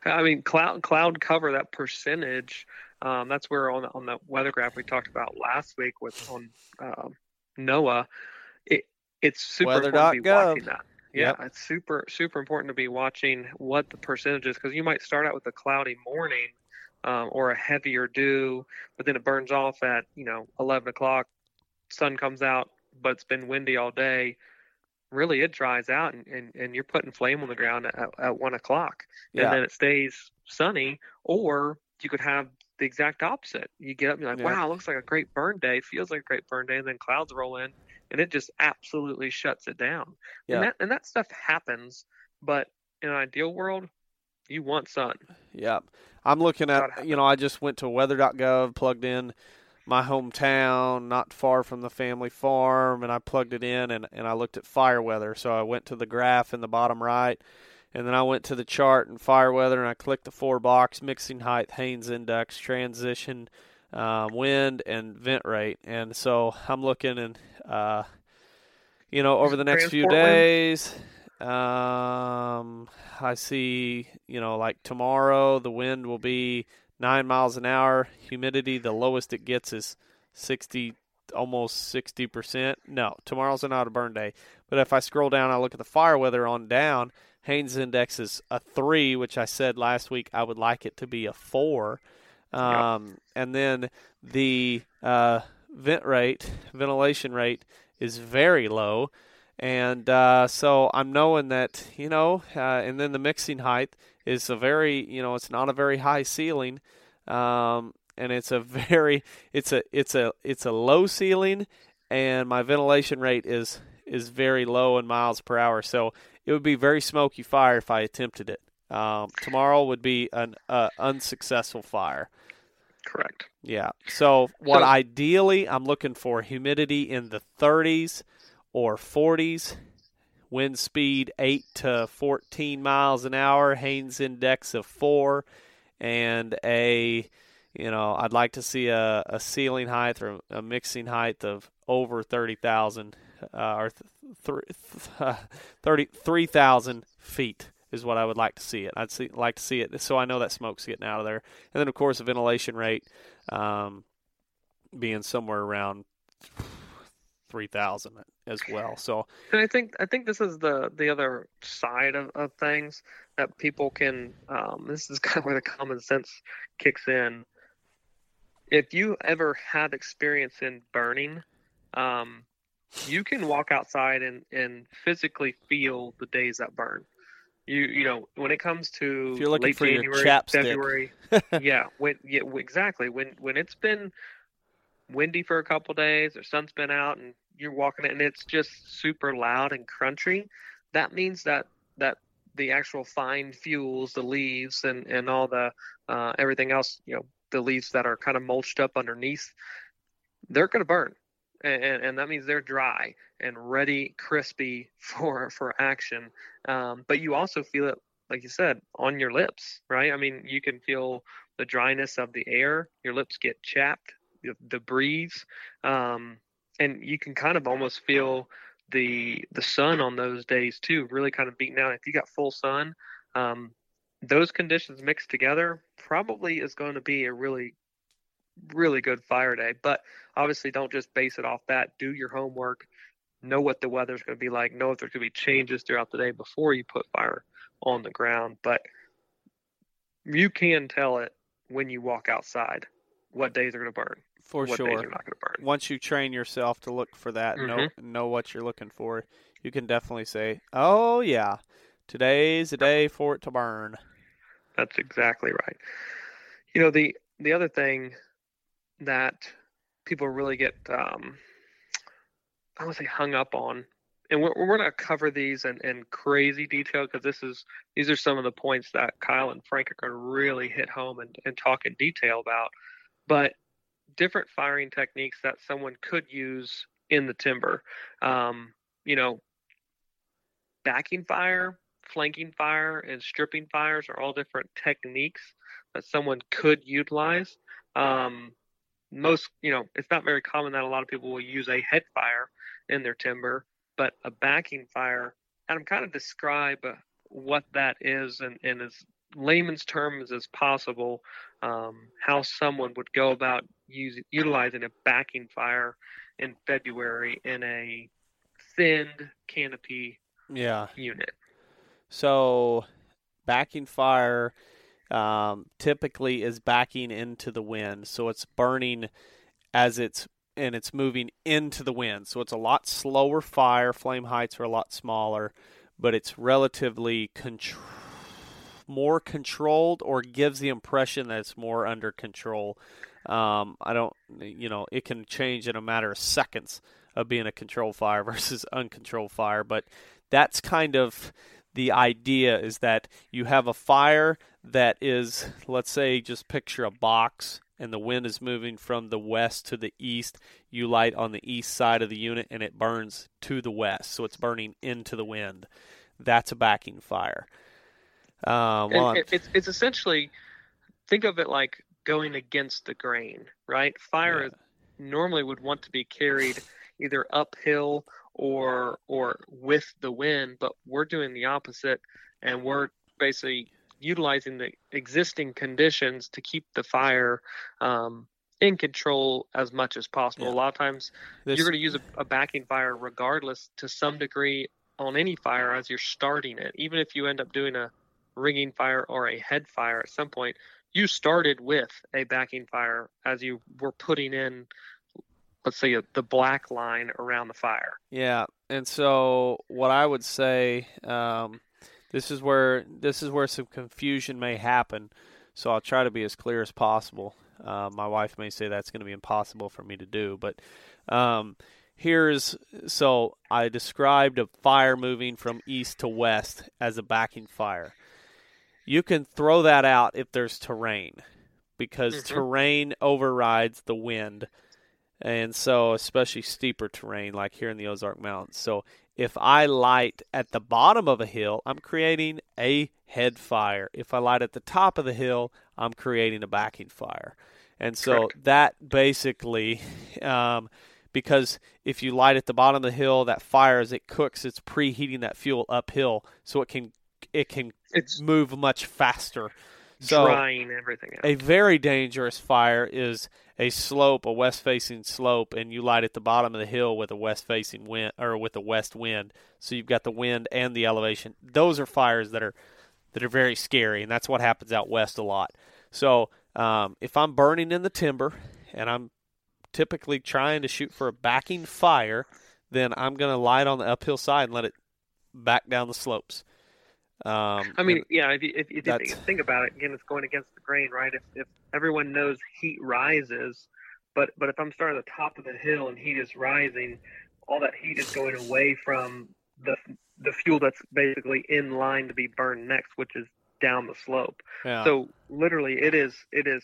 I mean, cloud cloud cover that percentage. Um, that's where on the, on the weather graph we talked about last week with on um, NOAA. It it's super Weather. important to be watching that. Yeah, yep. it's super super important to be watching what the percentage is because you might start out with a cloudy morning um, or a heavier dew, but then it burns off at you know 11 o'clock. Sun comes out, but it's been windy all day. Really, it dries out, and, and, and you're putting flame on the ground at, at one o'clock, and yeah. then it stays sunny. Or you could have the exact opposite. You get up and you're like, yeah. wow, looks like a great burn day, feels like a great burn day, and then clouds roll in, and it just absolutely shuts it down. Yeah. And that and that stuff happens, but in an ideal world, you want sun. Yeah. I'm looking at, you know, I just went to weather.gov, plugged in my hometown, not far from the family farm, and I plugged it in and, and I looked at fire weather. So I went to the graph in the bottom right, and then I went to the chart and fire weather, and I clicked the four box mixing height, Haines index, transition, um, wind, and vent rate. And so I'm looking and, uh, you know, over the next few days. Um, I see, you know, like tomorrow the wind will be nine miles an hour. Humidity, the lowest it gets is 60, almost 60%. No, tomorrow's not a burn day. But if I scroll down, I look at the fire weather on down. Haines index is a three, which I said last week I would like it to be a four. Um, yep. And then the uh, vent rate, ventilation rate, is very low. And uh, so I'm knowing that, you know, uh, and then the mixing height is a very, you know, it's not a very high ceiling. Um, and it's a very, it's a, it's a, it's a low ceiling and my ventilation rate is, is very low in miles per hour. So it would be very smoky fire if I attempted it. Um, tomorrow would be an uh, unsuccessful fire. Correct. Yeah. So what So- ideally I'm looking for humidity in the 30s or 40s, wind speed 8 to 14 miles an hour, Haines index of 4 and a you know, I'd like to see a, a ceiling height or a mixing height of over 30,000 uh, or th- th- uh, 30 3,000 feet is what I would like to see it. I'd see, like to see it so I know that smoke's getting out of there. And then, of course, the ventilation rate um, being somewhere around 3,000 as well. So, And I think I think this is the the other side of, of things that people can. Um, this is kind of where the common sense kicks in. If you ever have experience in burning, um, you can walk outside and, and physically feel the days that burn. You you know when it comes to If you're looking late for your January, chapstick. February, yeah, when yeah exactly when when it's been windy for a couple days or sun's been out and you're walking it and it's just super loud and crunchy, that means that that the actual fine fuels, the leaves and and all the uh, everything else, you know, the leaves that are kind of mulched up underneath, they're going to burn, and, and and that means they're dry and ready, crispy for for action. Um, but you also feel it, like you said, on your lips, right? I mean, you can feel the dryness of the air. Your lips get chapped, the, breeze, um, and you can kind of almost feel the the sun on those days too, really kind of beating down. If you got full sun, um, those conditions mixed together probably is going to be a really really good fire day. But obviously, don't just base it off that. Do your homework. Know what the weather's going to be like. Know if there's going to be changes throughout the day before you put fire on the ground. But you can tell it when you walk outside what days are going to burn, for what sure. are not going to burn. once you train yourself to look for that, know Mm-hmm. know what you're looking for, you can definitely say, "Oh yeah, today's the day for it to burn." That's exactly right. You know the the other thing that people really get um, I want to say hung up on, and we're we're going to cover these in, in crazy detail because this is these are some of the points that Kyle and Frank are going to really hit home and, and talk in detail about. But different firing techniques that someone could use in the timber. Um, you know, backing fire, flanking fire, and stripping fires are all different techniques that someone could utilize. Um, most, you know, it's not very common that a lot of people will use a head fire in their timber, but a backing fire, and I'm kind of describe what that is and, and as layman's terms as possible, um, how someone would go about use, utilizing a backing fire in February in a thinned canopy Yeah. unit. So, backing fire um, typically is backing into the wind, so it's burning as it's and it's moving into the wind. So it's a lot slower fire. Flame heights are a lot smaller, but it's relatively contr- more controlled, or gives the impression that it's more under control. Um, I don't, you know, it can change in a matter of seconds of being a controlled fire versus uncontrolled fire, but that's kind of the idea is that you have a fire that is, let's say, just picture a box and the wind is moving from the west to the east. You light on the east side of the unit and it burns to the west, so it's burning into the wind. That's a backing fire. Um, well, And it, it's it's essentially think of it like going against the grain, right? Fire Yeah. normally would want to be carried either uphill or or with the wind, but we're doing the opposite, and we're basically utilizing the existing conditions to keep the fire um, in control as much as possible. Yeah. A lot of times this- you're going to use a, a backing fire regardless to some degree on any fire as you're starting it even if you end up doing a ringing fire or a head fire at some point you started with a backing fire as you were putting in let's say the black line around the fire Yeah, and so what I would say, um, this is where this is where some confusion may happen. So I'll try to be as clear as possible. Uh, my wife may say that's going to be impossible for me to do, but um, here's so I described a fire moving from east to west as a backing fire. You can throw that out if there's terrain because Mhm. terrain overrides the wind. And so, especially steeper terrain like here in the Ozark Mountains. So, if I light at the bottom of a hill, I'm creating a head fire. If I light at the top of the hill, I'm creating a backing fire. And so Correct. that basically, um, because if you light at the bottom of the hill, that fire as it cooks, it's preheating that fuel uphill, so it can it can It's move much faster. So drying everything out. a very dangerous fire is a slope, a west facing slope, and you light at the bottom of the hill with a west facing wind or with a west wind. So you've got the wind and the elevation. Those are fires that are that are very scary, and that's what happens out west a lot. So um, if I'm burning in the timber and I'm typically trying to shoot for a backing fire, then I'm going to light on the uphill side and let it back down the slopes. Um, I mean, yeah, if you, if, if you think, about it, again, it's going against the grain, right? If, if everyone knows heat rises, but but if I'm starting at the top of the hill and heat is rising, all that heat is going away from the the fuel that's basically in line to be burned next, which is down the slope. yeah. So literally, it is it is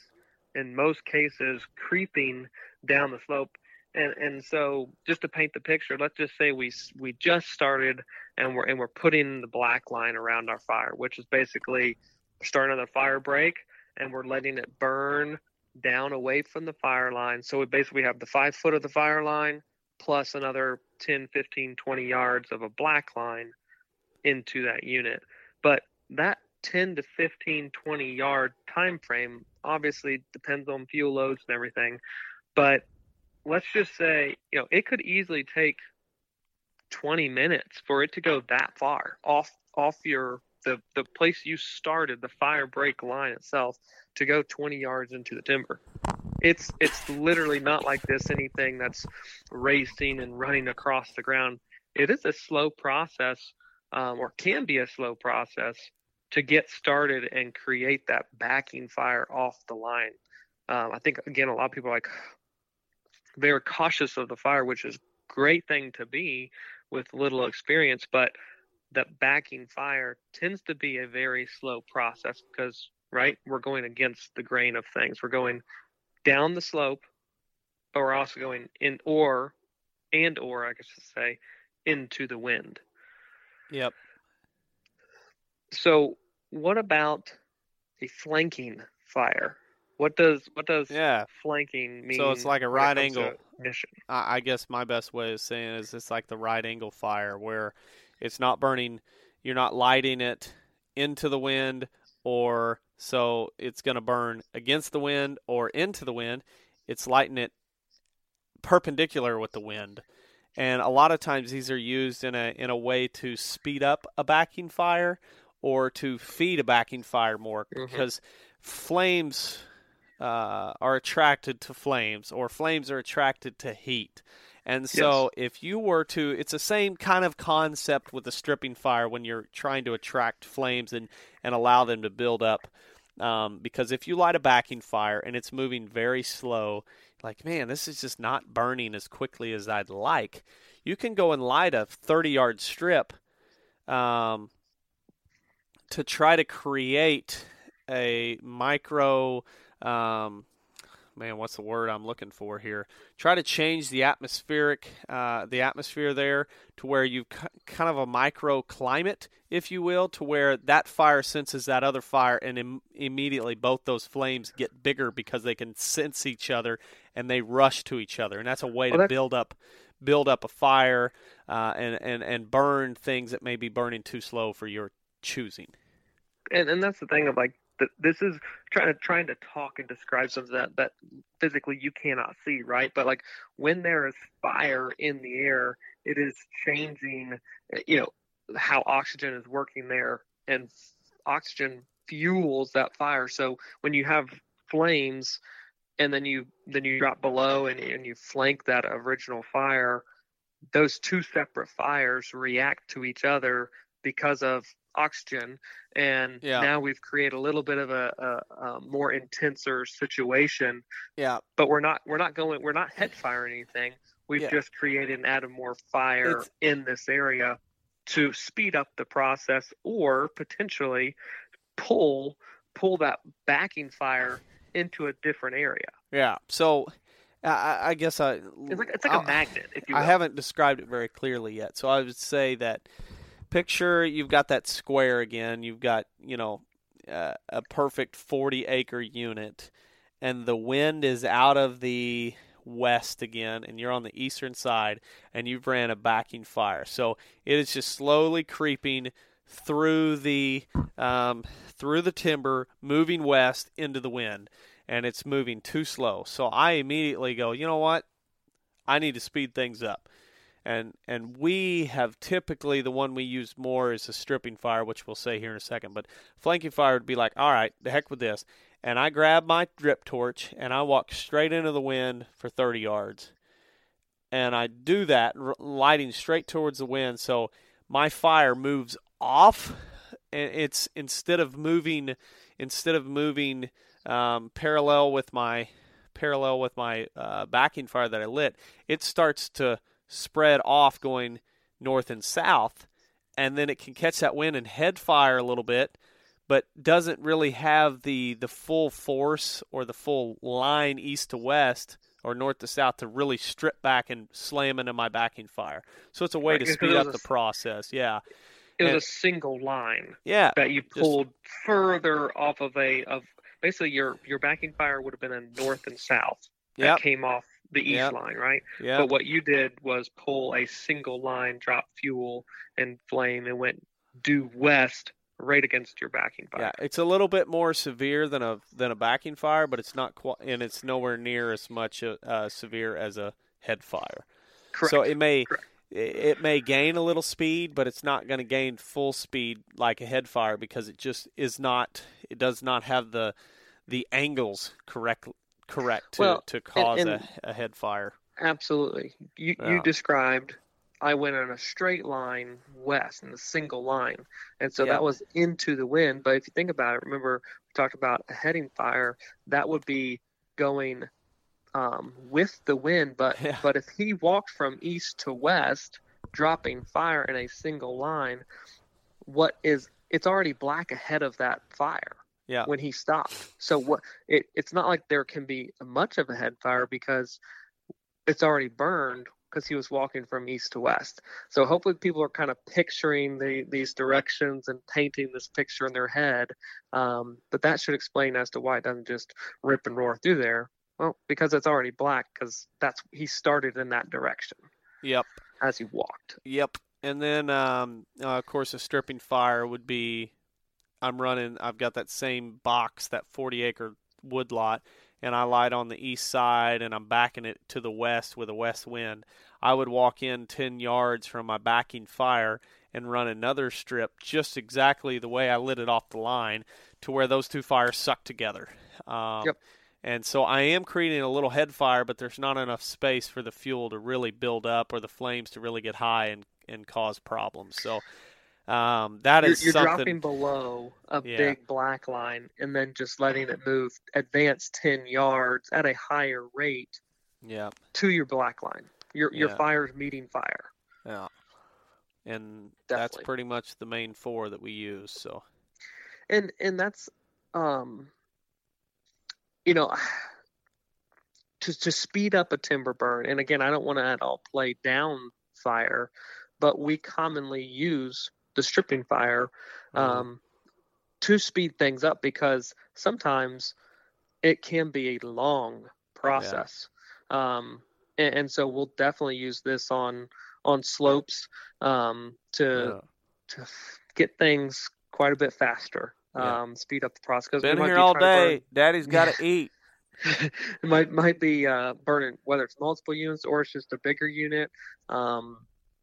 in most cases creeping down the slope. And and so just to paint the picture, let's just say we we just started and we're and we're putting the black line around our fire, which is basically starting on the fire break and we're letting it burn down away from the fire line. So we basically have the five foot of the fire line plus another 10, 15, 20 yards of a black line into that unit. But that 10 to 15, 20 yard time frame obviously depends on fuel loads and everything. But let's just say, you know, it could easily take 20 minutes for it to go that far off off your the the place you started the fire break line itself to go 20 yards into the timber. It's it's literally not like this anything that's racing and running across the ground. It is a slow process um, or can be a slow process to get started and create that backing fire off the line. Um, i think again a lot of people are like they're cautious of the fire which is a great thing to be with little experience but that backing fire tends to be a very slow process because right we're going against the grain of things. We're going down the slope but we're also going in or and or i guess to say into the wind. Yep. so what about a flanking fire what does what does Yeah. flanking mean So it's like a right angle. mission I, I guess my best way of saying it is it's like the right angle fire where it's not burning, you're not lighting it into the wind, or so it's going to burn against the wind or into the wind. It's lighting it perpendicular with the wind. And a lot of times these are used in a in a way to speed up a backing fire or to feed a backing fire more Mhm. because flames uh, are attracted to flames or flames are attracted to heat. And so if you were to it's the same kind of concept with a stripping fire when you're trying to attract flames and, and allow them to build up. Um, because if you light a backing fire and it's moving very slow, like, man, this is just not burning as quickly as I'd like, you can go and light a 30 yard strip um, to try to create a micro um, man what's the word i'm looking for here? Try to change the atmospheric uh, the atmosphere there to where you've kind of a microclimate if you will to where that fire senses that other fire and Im- immediately both those flames get bigger because they can sense each other and they rush to each other. And that's a way Well, to build up build up a fire uh, and, and and burn things that may be burning too slow for your choosing. And and that's the thing of like th- this is trying to trying to talk and describe something that that physically you cannot see right? But like when there is fire in the air it is changing eh, you know how oxygen is working there and oxygen fuels that fire. So when you have flames and then you then you drop below and, and you flank that original fire those two separate fires react to each other because of oxygen and Yeah. now we've created a little bit of a, a, a more intenser situation yeah but we're not we're not going we're not head firing anything We've Yeah. just created and added more fire It's- in this area to speed up the process or potentially pull pull that backing fire into a different area. Yeah. So I- I, I guess I It's like it's like a magnet, if you I haven't described it very clearly yet. So I would say that picture you've got that square again. You've got, you know, uh, a perfect 40 acre unit and the wind is out of the west again and you're on the eastern side and you've ran a backing fire. So it is just slowly creeping through the um, through the timber, moving west into the wind, and it's moving too slow. So I immediately go, you know what? I need to speed things up. And and we have typically the one we use more is a stripping fire, which we'll say here in a second. But flanking fire would be like, all right, the heck with this. And I grab my drip torch and I walk straight into the wind for 30 yards. And I do that, lighting straight towards the wind. So my fire moves off. And it's instead of moving, instead of moving um, parallel with my parallel with my uh, backing fire that I lit, it starts to spread off going north and south, and then it can catch that wind and head fire a little bit, but doesn't really have the the full force or the full line east to west or north to south to really strip back and slam into my backing fire. So it's a way Right, to speed up was the process. Yeah, it was and- a single line yeah, that you pulled further off of a of basically your your backing fire would have been a north and south that yep, came off the east Yep. line, right? yep. But what you did was pull a single line, drop fuel and flame, and went due west right against your backing fire. Yeah, it's a little bit more severe than a than a backing fire, but it's not quite, and it's nowhere near as much uh, uh, severe as a head fire. Correct. So it may Correct. it it may gain a little speed, but it's not going to gain full speed like a head fire because it just is not. It does not have the the angles correct correct to Well, to cause and- a, a head fire. Absolutely. You Yeah. you described I went on a straight line west in a single line. And so Yeah. that was into the wind. But if you think about it, remember we talked about a heading fire, that would be going um, with the wind. But Yeah. but if he walked from east to west, dropping fire in a single line, what is it's already black ahead of that fire Yeah, when he stopped. So what it, it's not like there can be much of a head fire because it's already burned because he was walking from east to west. So hopefully people are kind of picturing the, these directions and painting this picture in their head. Um, but that should explain as to why it doesn't just rip and roar through there. Well, because it's already black because that's he started in that direction yep. as he walked. Yep. And then, um, uh, of course, a stripping fire would be I'm running, I've got that same box, that 40 acre wood lot, and I light on the east side and I'm backing it to the west with a west wind. I would walk in 10 yards from my backing fire and run another strip just exactly the way I lit it off the line to where those two fires suck together. Um, Yep. And so I am creating a little head fire, but there's not enough space for the fuel to really build up or the flames to really get high and, and cause problems. So um, that You're, is you're something. dropping below a Yeah. big black line and then just letting it move, advance 10 yards at a higher rate Yeah, to your black line. Your your Yeah. fire's meeting fire. yeah. And that's pretty much the main four that we use. So And and that's um you know to to speed up a timber burn. And again, I don't want to at all play down fire, but we commonly use the stripping fire um, to speed things up because sometimes it can be a long process. Um, and, and so we'll definitely use this on on slopes um, to yeah. to get things quite a bit faster. Yeah. Um, speed up the process. been here be all day. Daddy's got to eat. it might might be uh, burning whether it's multiple units or it's just a bigger unit. Um,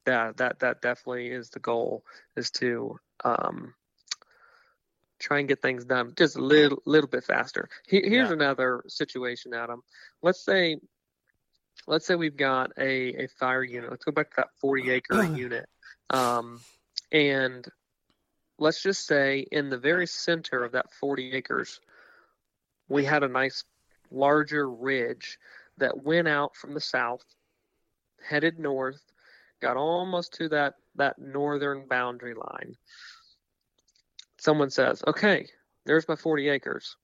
that that that definitely is the goal is to um, try and get things done just a little little bit faster. He, here's Yeah. another situation, Adam. Let's say let's say we've got a, a fire unit. Let's go back to that 40 acre unit. Um, and let's just say in the very center of that 40 acres, we had a nice larger ridge that went out from the south headed north, got almost to that that northern boundary line. Someone says, "Okay, there's my 40 acres.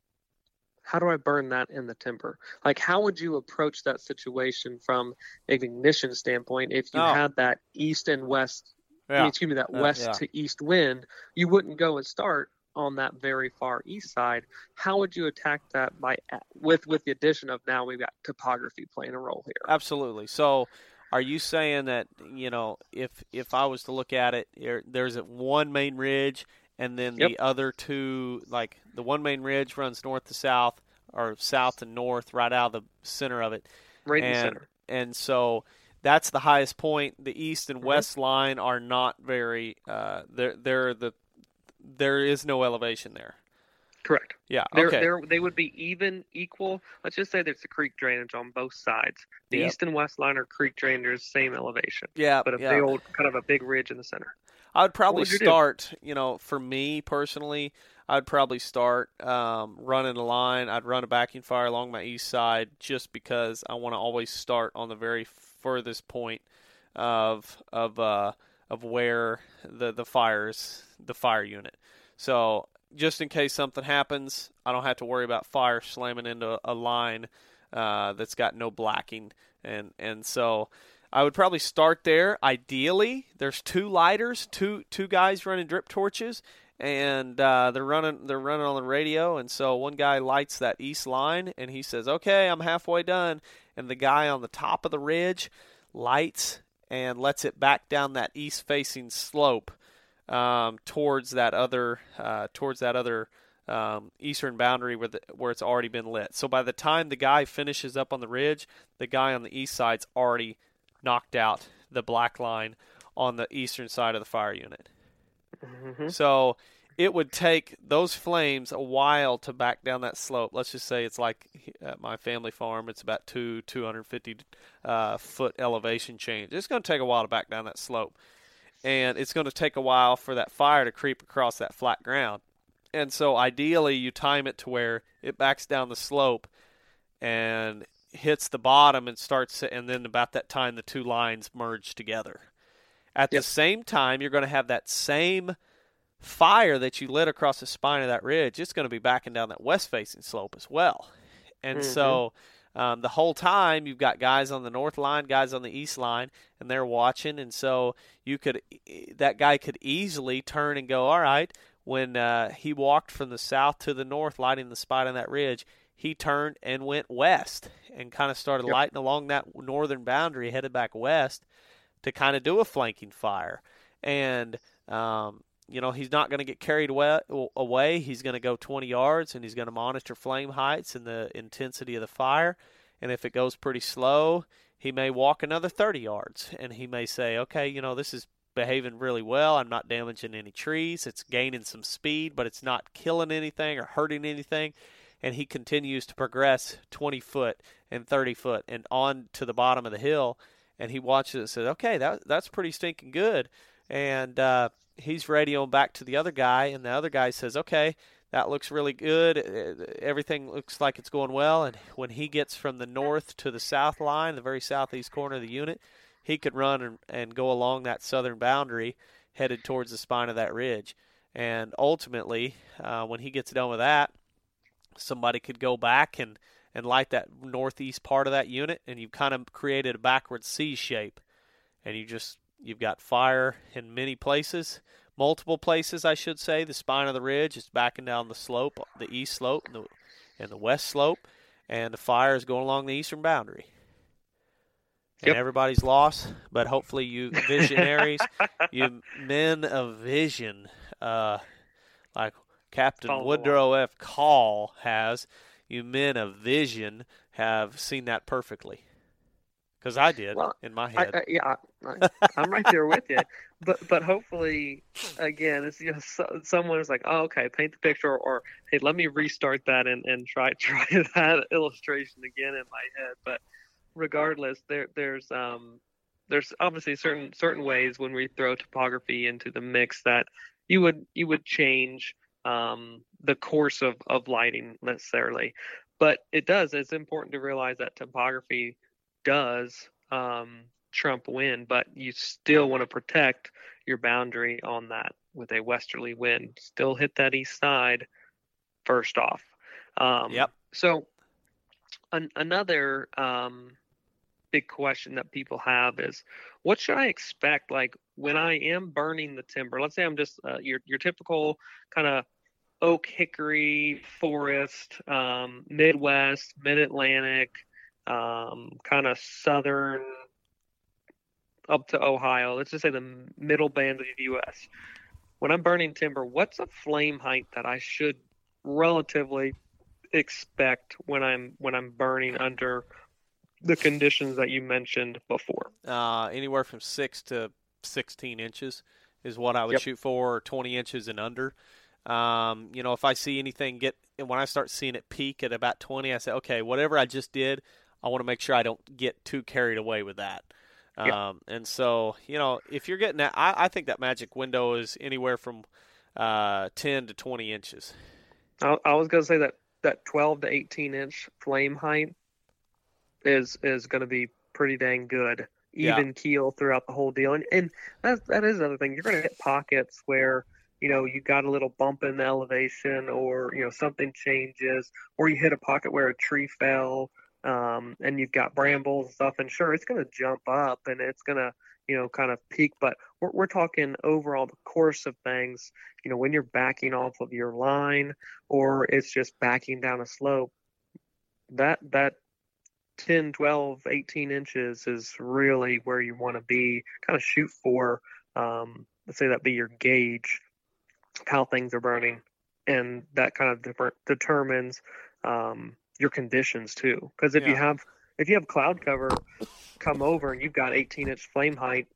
How do I burn that in the timber? Like, how would you approach that situation from an ignition standpoint if you Oh. had that east and west Yeah. excuse me, that Uh, west yeah. to east wind, you wouldn't go and start on that very far east side. How would you attack that by with with the addition of now we've got topography playing a role here? Absolutely. So, are you saying that you know if if I was to look at it, there's one main ridge, and then the other two, like the one main ridge runs north to south or south to north, right out of the center of it, Right in the and center. and so that's the highest point. The east and Mhm. west line are not very. Uh, they're they're the there is no elevation there. Correct. Yeah. They're, okay. they're, they would be even, equal. Let's just say there's a creek drainage on both sides. The Yep. east and west line are creek drainers, same elevation, yeah. but a yeah. big old kind of a big ridge in the center. I would probably would you do? start, you know, for me personally, I'd probably start um, running a line. I'd run a backing fire along my east side just because I want to always start on the very furthest point of of uh, of where the the fires the fire unit. So just in case something happens, I don't have to worry about fire slamming into a line uh, that's got no blacking, and and so I would probably start there. Ideally, there's two lighters, two two guys running drip torches, and uh, they're running they're running on the radio. And so one guy lights that east line, and he says, "Okay, I'm halfway done." And the guy on the top of the ridge lights and lets it back down that east facing slope um, towards that other uh, towards that other um, eastern boundary where the, where it's already been lit. So by the time the guy finishes up on the ridge, the guy on the east side's already knocked out the black line on the eastern side of the fire unit. hmm So it would take those flames a while to back down that slope. Let's just say it's like at my family farm, it's about two 250 uh, foot elevation change. It's going to take a while to back down that slope, and it's going to take a while for that fire to creep across that flat ground. And so ideally, you time it to where it backs down the slope and hits the bottom and starts, and then about that time, the two lines merge together. At Yep. the same time, you're going to have that same fire that you lit across the spine of that ridge. It's going to be backing down that west facing slope as well. And Mhm. so um, the whole time you've got guys on the north line, guys on the east line, and they're watching. And so you could that guy could easily turn and go, all right. When uh, he walked from the south to the north, lighting the spot on that ridge, he turned and went west and kind of started Yep. lighting along that northern boundary, headed back west to kind of do a flanking fire. And um, you know he's not going to get carried away. He's going to go 20 yards and he's going to monitor flame heights and the intensity of the fire. And if it goes pretty slow, he may walk another 30 yards and he may say, "Okay, you know this is behaving really well. I'm not damaging any trees. It's gaining some speed, but it's not killing anything or hurting anything." And he continues to progress 20 foot and 30 foot and on to the bottom of the hill. And he watches it and says, "Okay, that that's pretty stinking good." And uh, he's radioing back to the other guy, and the other guy says, "Okay, that looks really good. Uh, Everything looks like it's going well." And when he gets from the north to the south line, the very southeast corner of the unit, he could run and, and go along that southern boundary, headed towards the spine of that ridge. And ultimately, uh, when he gets done with that, somebody could go back and and light that northeast part of that unit, and you've kind of created a backward C shape, and you just you've got fire in many places, multiple places, I should say. The spine of the ridge is backing down the slope, the east slope, and the, and the west slope, and the fire is going along the eastern boundary. And Yep. everybody's lost, but hopefully you visionaries, you men of vision, uh, like Captain Follow Woodrow F. Call has, you men of vision have seen that perfectly. Because I did Well, in my head. I, yeah, I, I'm right there with you. But but hopefully, again, it's you know so, someone is like, oh, okay, paint the picture, or, or hey, let me restart that and, and try try that illustration again in my head. But regardless, there there's um there's obviously certain certain ways when we throw topography into the mix that you would you would change um, the course of, of lighting necessarily. But it does. It's important to realize that topography does um, trump wind, but you still want to protect your boundary on that with a westerly wind. Still hit that east side first off. Um, yep. So an, another um, big question that people have is, what should I expect? Like when I am burning the timber, let's say I'm just uh, your your typical kind of oak hickory forest, um, Midwest, Mid Atlantic, um, kind of southern up to Ohio. Let's just say the middle band of the U.S. When I'm burning timber, what's a flame height that I should relatively expect when I'm when I'm burning under the conditions that you mentioned before? Uh, anywhere from six to 16 inches is what I would yep. shoot for, or 20 inches and under. Um, you know, if I see anything get when I start seeing it peak at about 20, I say, okay, whatever I just did, I want to make sure I don't get too carried away with that. Yep. Um, and so, you know, if you're getting that, I, I think that magic window is anywhere from uh, 10 to 20 inches. I, I was going to say that that 12 to 18 inch flame height is is going to be pretty dang good, even yeah. keel throughout the whole deal. And and that that is another thing. You're going to hit pockets where you know you got a little bump in the elevation, or you know something changes, or you hit a pocket where a tree fell um, and you've got brambles and stuff, and sure, it's going to jump up and it's going to, you know, kind of peak. But we're, we're talking overall the course of things, you know, when you're backing off of your line or it's just backing down a slope, that, that 10, 12, 18 inches is really where you want to be, kind of shoot for, um, let's say that be your gauge, how things are burning. And that kind of different determines, um, your conditions too. Because if yeah. you have if you have cloud cover come over and you've got 18 inch flame height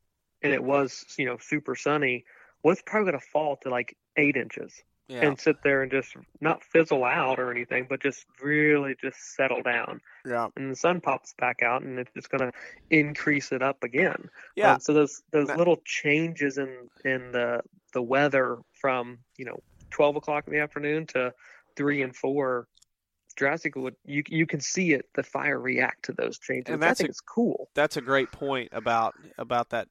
and it was you know super sunny, well it's probably going to fall to like eight inches yeah. and sit there and just not fizzle out or anything, but just really just settle down. Yeah. And the sun pops back out and it's just going to increase it up again. Yeah. Um, so those those little changes in in the the weather from you know 12 o'clock in the afternoon to three and four drastically you you can see it the fire react to those changes. And that's I think a, it's cool. That's a great point about about that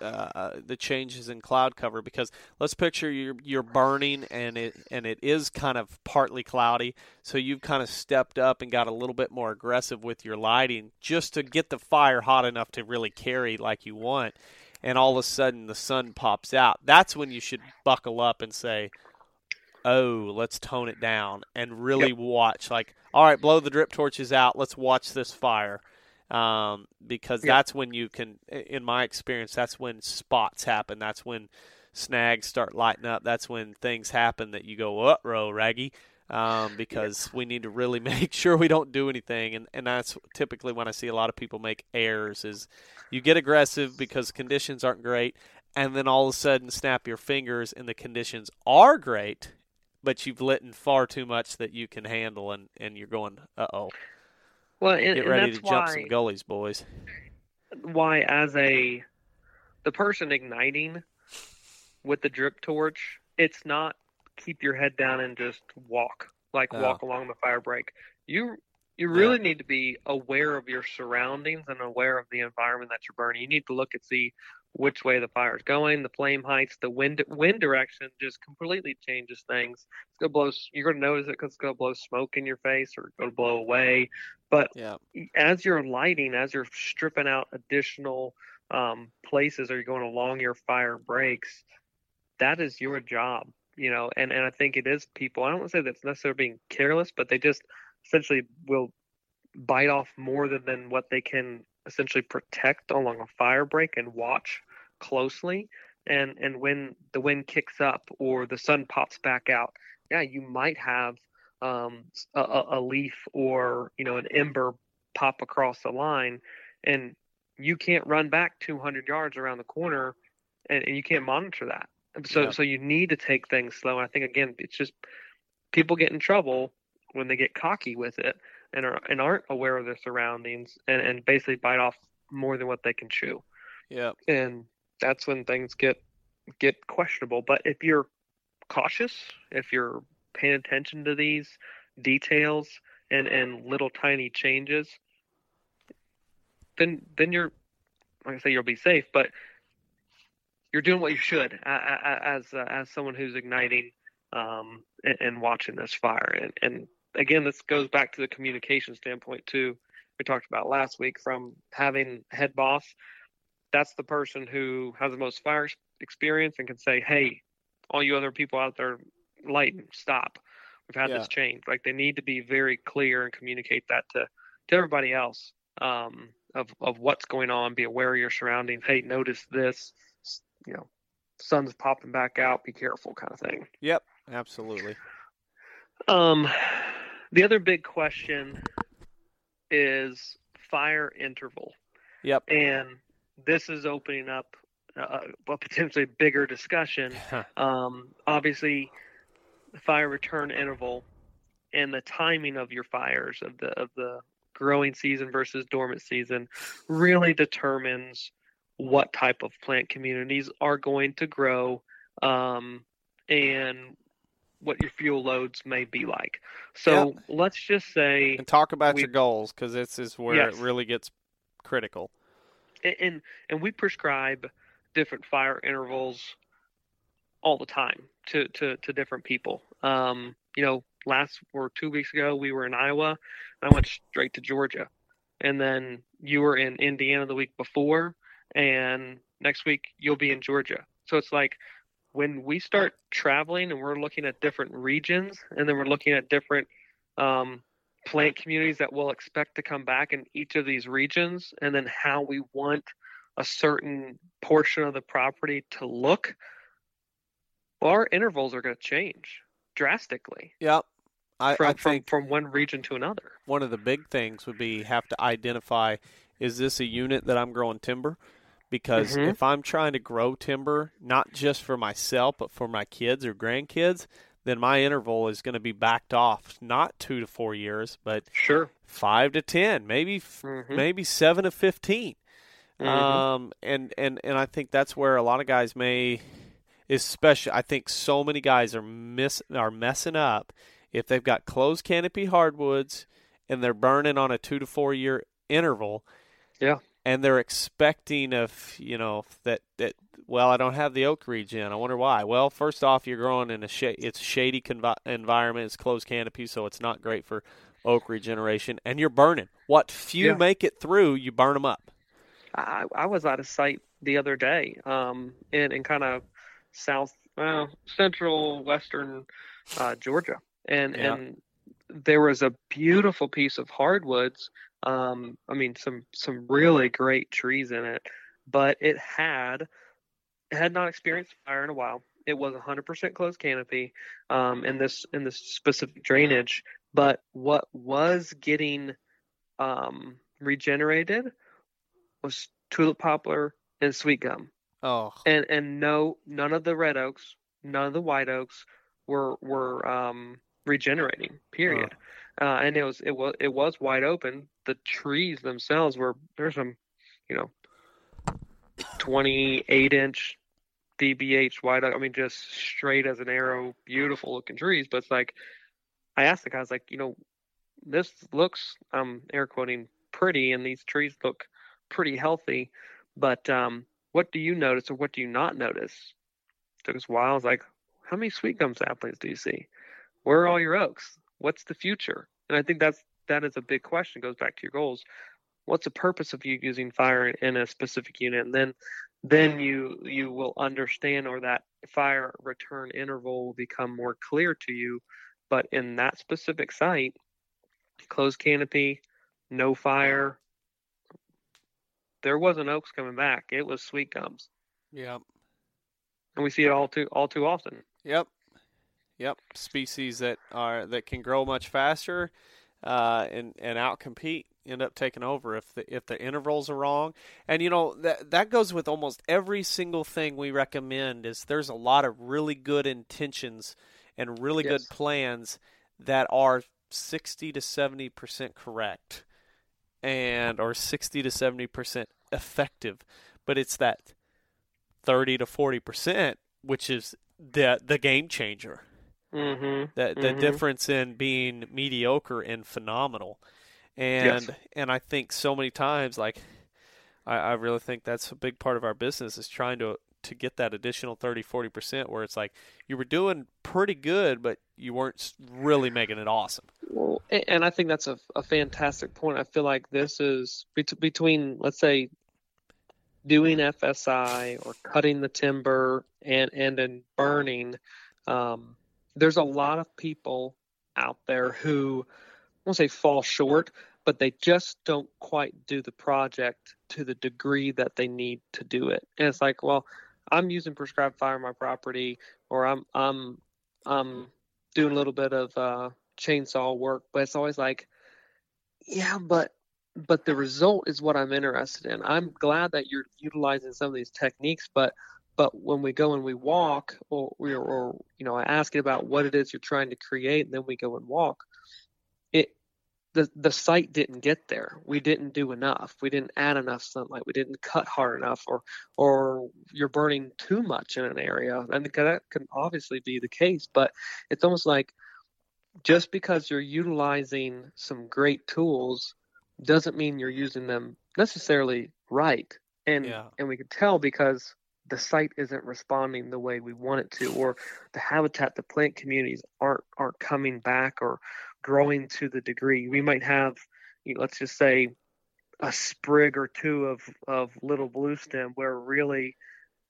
uh, uh, the changes in cloud cover because let's picture you're you're burning and it and it is kind of partly cloudy, so you've kind of stepped up and got a little bit more aggressive with your lighting just to get the fire hot enough to really carry like you want. And all of a sudden the sun pops out. That's when you should buckle up and say, oh, let's tone it down and really yep. watch. Like, all right, blow the drip torches out. Let's watch this fire. Um, because yep. that's when you can, in my experience, that's when spots happen. That's when snags start lighting up. That's when things happen that you go, uh oh, raggy. Um, because we need to really make sure we don't do anything, and and that's typically when I see a lot of people make errors. Is you get aggressive because conditions aren't great, and then all of a sudden snap your fingers and the conditions are great, but you've lit in far too much that you can handle, and, and you're going, uh oh. Well, and, get ready to jump why, some gullies, boys. Why, as a the person igniting with the drip torch, it's not keep your head down and just walk like oh. walk along the fire break. You you really yeah. need to be aware of your surroundings and aware of the environment that you're burning. You need to look and see which way the fire is going, the flame heights, the wind wind direction just completely changes things. It's gonna blow. You're gonna notice it because it's gonna blow smoke in your face or it's gonna blow away. But yeah. as you're lighting, as you're stripping out additional um, places, or you're going along your fire breaks, that is your job. You know, and and I think it is people. I don't want to say that's necessarily being careless, but they just essentially will bite off more than, than what they can essentially protect along a fire break and watch closely. And and when the wind kicks up or the sun pops back out, yeah, you might have um, a, a leaf or you know an ember pop across the line, and you can't run back 200 yards around the corner, and, and you can't monitor that. So yeah. so you need to take things slow. And I think again, it's just people get in trouble when they get cocky with it and are and aren't aware of their surroundings and, and basically bite off more than what they can chew. Yeah. And that's when things get get questionable. But if you're cautious, if you're paying attention to these details and, and little tiny changes, then then you're like I say, you'll be safe, but you're doing what you should as uh, as someone who's igniting um, and, and, watching this fire. And, and again, this goes back to the communication standpoint too. We talked about last week from having head boss. That's the person who has the most fire experience and can say, "Hey, all you other people out there, lighten, stop. We've had yeah. this change." Like they need to be very clear and communicate that to to everybody else um, of of what's going on. Be aware of your surroundings. Hey, notice this you know, sun's popping back out. Be careful, kind of thing. Yep, absolutely. Um, the other big question is fire interval. Yep. And this is opening up uh, a potentially bigger discussion. um, obviously, the fire return interval and the timing of your fires of the of the growing season versus dormant season really determines what type of plant communities are going to grow um, and what your fuel loads may be like. So yep. let's just say and talk about we, your goals because this is where yes. it really gets critical. And, and we prescribe different fire intervals all the time to to, to different people. Um, you know, last or two weeks ago we were in Iowa, and I went straight to Georgia, and then you were in Indiana the week before and next week you'll be in Georgia. So it's like when we start traveling and we're looking at different regions and then we're looking at different um, plant communities that we'll expect to come back in each of these regions and then how we want a certain portion of the property to look, our intervals are going to change drastically. Yep. I, from, I from, from one region to another. One of the big things would be have to identify is this a unit that I'm growing timber? because mm-hmm. if I'm trying to grow timber, not just for myself, but for my kids or grandkids, then my interval is going to be backed off not two to four years, but sure five to ten, maybe mm-hmm. maybe seven to 15 mm-hmm. Um, and and and I think that's where a lot of guys may, especially I think so many guys are miss are messing up if they've got closed canopy hardwoods and they're burning on a two to four year interval. Yeah and they're expecting of you know that that well I don't have the oak regen. I wonder why. Well, first off, you're growing in a sh- it's shady convi- environment. It's closed canopy, so it's not great for oak regeneration. And you're burning. What few yeah. make it through, you burn them up. I, I was out of sight the other day, um, in in kind of south, well, central western uh, Georgia, and yeah. and there was a beautiful piece of hardwoods um, I mean, some some really great trees in it, but it had had not experienced fire in a while. It was 100% closed canopy um, in this in this specific drainage. But what was getting um, regenerated was tulip poplar and sweet gum. Oh, and and no, none of the red oaks, none of the white oaks were were um, regenerating. Period. Oh uh, and it was it was it was wide open. The trees themselves were there's some, you know, 28 inch DBH wide. I mean, just straight as an arrow, beautiful looking trees. But it's like, I asked the guys like, you know, this looks um air quoting pretty, and these trees look pretty healthy. But um, what do you notice, or what do you not notice? It took us a while. I was like, how many sweet gum saplings do you see? Where are all your oaks? what's the future? And I think that's that is a big question. It goes back to your goals. What's the purpose of you using fire in a specific unit? And then then you you will understand or that fire return interval will become more clear to you. But in that specific site, closed canopy, no fire, there wasn't oaks coming back. It was sweet gums. Yep. And we see it all too all too often. Yep. Yep, species that are that can grow much faster uh, and and outcompete end up taking over if the if the intervals are wrong. And you know that that goes with almost every single thing we recommend. Is there's a lot of really good intentions and really yes. good plans that are sixty to seventy percent correct, and or sixty to seventy percent effective, but it's that thirty to forty percent which is the the game changer. Mm-hmm. The the mm-hmm. difference in being mediocre and phenomenal, and yes. and I think so many times like I, I really think that's a big part of our business is trying to to get that additional 30 40% where it's like you were doing pretty good but you weren't really making it awesome well and i think that's a, a fantastic point i feel like this is between let's say doing TSI or cutting the timber and and then burning um, there's a lot of people out there who i won't say fall short but they just don't quite do the project to the degree that they need to do it. And it's like, well, I'm using prescribed fire on my property, or I'm I'm I'm doing a little bit of uh, chainsaw work, but it's always like, yeah, but but the result is what I'm interested in. I'm glad that you're utilizing some of these techniques, but but when we go and we walk, or, or you know, I ask it about what it is you're trying to create, and then we go and walk the the site didn't get there. We didn't do enough. We didn't add enough sunlight. We didn't cut hard enough, or or you're burning too much in an area, and that can obviously be the case. But it's almost like just because you're utilizing some great tools doesn't mean you're using them necessarily right. And yeah. and we can tell because the site isn't responding the way we want it to, or the habitat, the plant communities aren't aren't coming back, or growing to the degree. We might have, let's just say, a sprig or two of, of little blue stem where really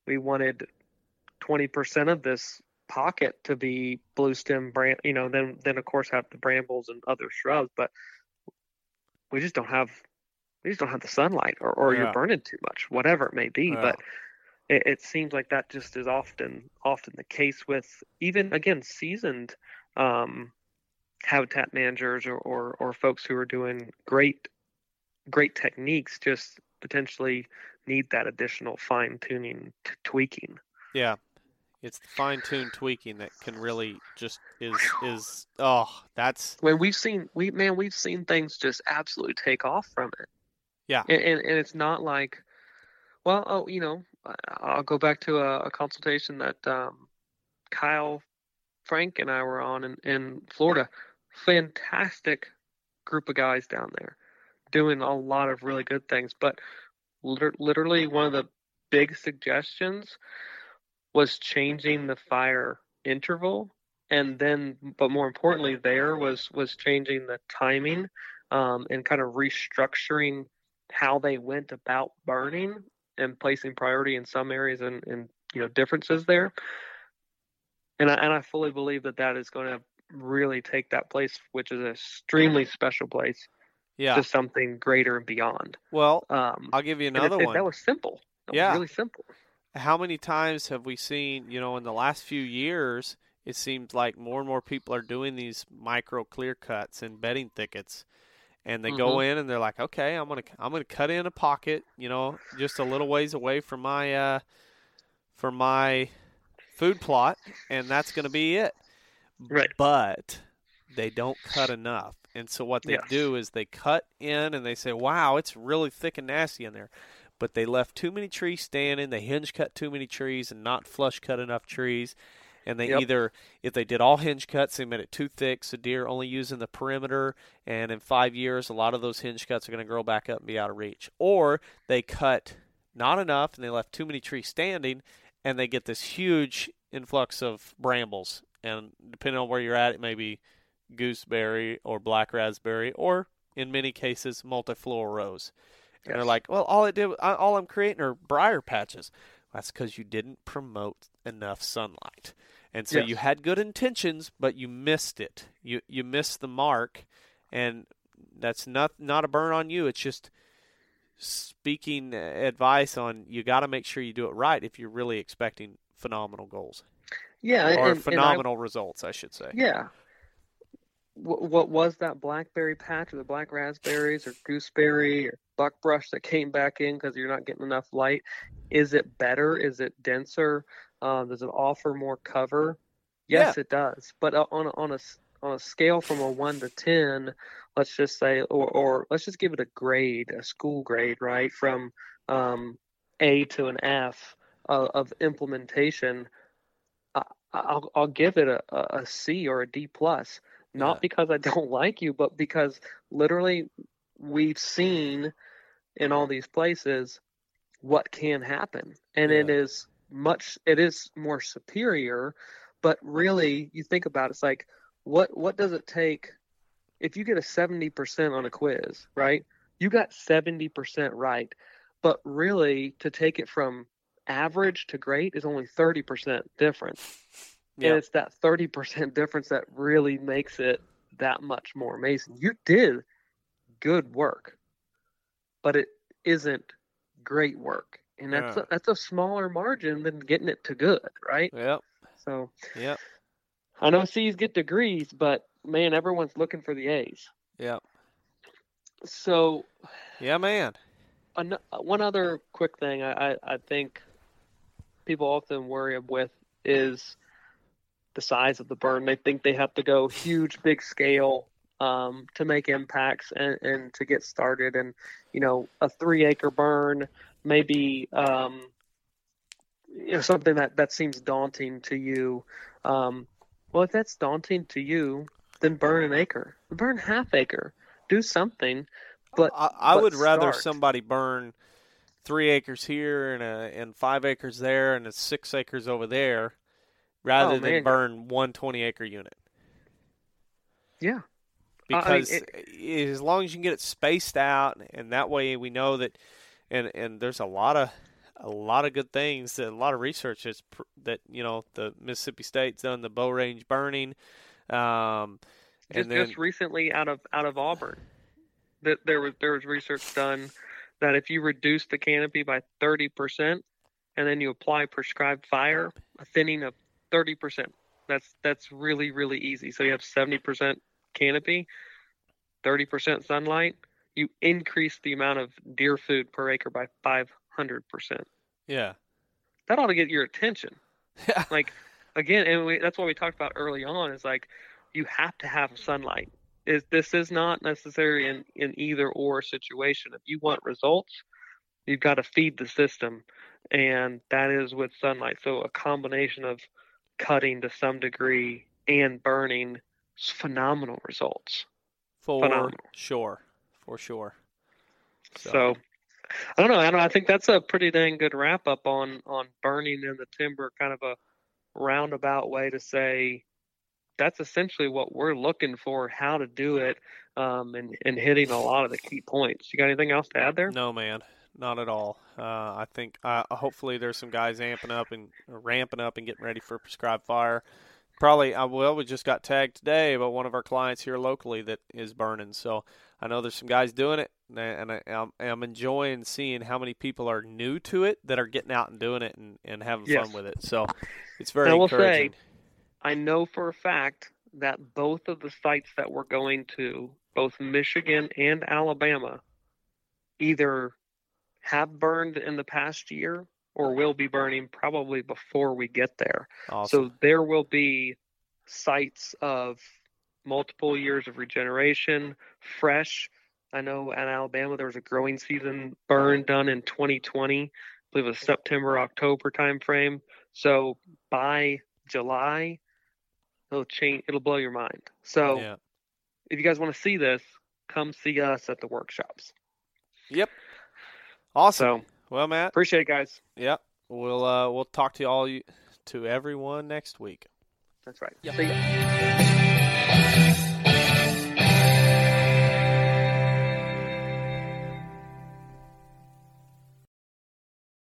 we wanted 20% of this pocket to be blue stem brand, you know, then, then of course have the brambles and other shrubs, but we just don't have, we just don't have the sunlight or, or yeah. you're burning too much, whatever it may be. Yeah. But it, it, seems like that just is often, often the case with even again, seasoned, um, habitat managers or, or, or folks who are doing great great techniques just potentially need that additional fine tuning t- tweaking. Yeah. It's the fine tuned tweaking that can really just is is oh that's when we've seen we man we've seen things just absolutely take off from it. Yeah, and and, and it's not like, well, oh, you know, I'll go back to a, a consultation that um, Kyle Frank and I were on in, in Florida fantastic group of guys down there doing a lot of really good things. But literally, one of the big suggestions was changing the fire interval and then but more importantly there was was changing the timing um, and kind of restructuring how they went about burning and placing priority in some areas and, and you know differences there and I, and I fully believe that that is going to really take that place, which is an extremely special place, yeah. to something greater and beyond. Well, um, I'll give you another it, one. that was simple. That yeah, was really simple. How many times have we seen? You know, in the last few years, it seems like more and more people are doing these micro clear cuts and bedding thickets and they mm-hmm. go in and they're like, okay, I'm gonna I'm gonna cut in a pocket, you know, just a little ways away from my uh, from my food plot, and that's gonna be it. Right. But they don't cut enough. And so what they yes. do is they cut in and they say, wow, it's really thick and nasty in there. But they left too many trees standing. They hinge cut too many trees and not flush cut enough trees. And they yep. either, if they did all hinge cuts, they made it too thick, so deer only using the perimeter. And in five years, a lot of those hinge cuts are going to grow back up and be out of reach. Or they cut not enough and they left too many trees standing, and they get this huge influx of brambles and depending on where you're at, it may be gooseberry or black raspberry, or in many cases, multiflora rose. Yes. And they're like, well, all it did, all I'm creating are briar patches. That's because you didn't promote enough sunlight, and so yes. you had good intentions, but you missed it. You you missed the mark, and that's not not a burn on you. It's just speaking advice on you got to make sure you do it right if you're really expecting phenomenal goals. Yeah, or and, phenomenal and I, results, I should say. Yeah. What, what was that blackberry patch or the black raspberries or gooseberry or buckbrush that came back in because you're not getting enough light? Is it better? Is it denser? Uh, does it offer more cover? Yes, yeah. it does. But uh, on a, on a on a scale from a one to ten, let's just say, or, or let's just give it a grade, a school grade, right, from um, A to an F uh, of implementation I'll I'll give it a, a C or a D plus. Not yeah. because I don't like you, but because literally we've seen in all these places what can happen, and Yeah. it is much. It is more superior, but really, you think about it, it's like what what does it take if you get a seventy percent on a quiz, right? You got seventy percent right, but really to take it from average to great is only thirty percent difference. Yeah. And it's that 30% difference that really makes it that much more amazing. You did good work, but it isn't great work. And that's Yeah. a, that's a smaller margin than getting it to good, right? Yep. So Yep. I know C's get degrees, but man, everyone's looking for the A's. Yep. So Yeah, man. An- one other quick thing I, I, I think people often worry with is the size of the burn. They think they have to go huge, big scale um, to make impacts and, and to get started. And, you know, a three acre burn, maybe, um, you know, something that, that seems daunting to you. Um, well, if that's daunting to you, then burn an acre, burn half acre, do something. But I, I but would rather start. somebody burn three acres here and a, and five acres there and a six acres over there, rather Oh, than burn one 20 acre unit. Yeah. I- I mean, Because as long as you can get it spaced out, and that way we know that, and and there's a lot of a lot of good things, that, a lot of research that's pr- that you know the Mississippi State's done the bow range burning, um, just, and then just recently out of out of Auburn, that there was there was research done that if you reduce the canopy by thirty percent, and then you apply prescribed fire, a thinning of thirty percent. That's that's really really easy. So you have seventy percent canopy, thirty percent sunlight. You increase the amount of deer food per acre by five hundred percent. yeah, That ought to get your attention. Yeah. Like again and we, that's what we talked about early on is like you have to have sunlight is this is not necessary in in either or situation if you want results you've got to feed the system and that is with sunlight so a combination of cutting to some degree and burning is phenomenal results for Phenomenal. sure, for sure. So, I don't know. I don't. I think that's a pretty dang good wrap up on on burning in the timber. Kind of a roundabout way to say that's essentially what we're looking for. How to do it, um, and and hitting a lot of the key points. You got anything else to add there? No, man, not at all. Uh, I think uh, hopefully there's some guys amping up and ramping up and getting ready for prescribed fire. Probably, I will. we just got tagged today about one of our clients here locally that is burning. So I know there's some guys doing it, and, I, and I, I'm, I'm enjoying seeing how many people are new to it that are getting out and doing it and, and having Yes. fun with it. So it's very I will say, encouraging. I know for a fact that both of the sites that we're going to, both Michigan and Alabama, either have burned in the past year or will be burning probably before we get there. awesome. So there will be sites of multiple years of regeneration, fresh. I know in Alabama there was a growing season burn done in 2020, I believe it was September October timeframe. So by July, it'll change. It'll blow your mind. So yeah. if you guys want to see this, come see us at the workshops. Yep. Awesome. So well, Matt. appreciate it, guys. Yep. We'll uh, we'll talk to you all you to everyone next week. That's right. Yep. See ya.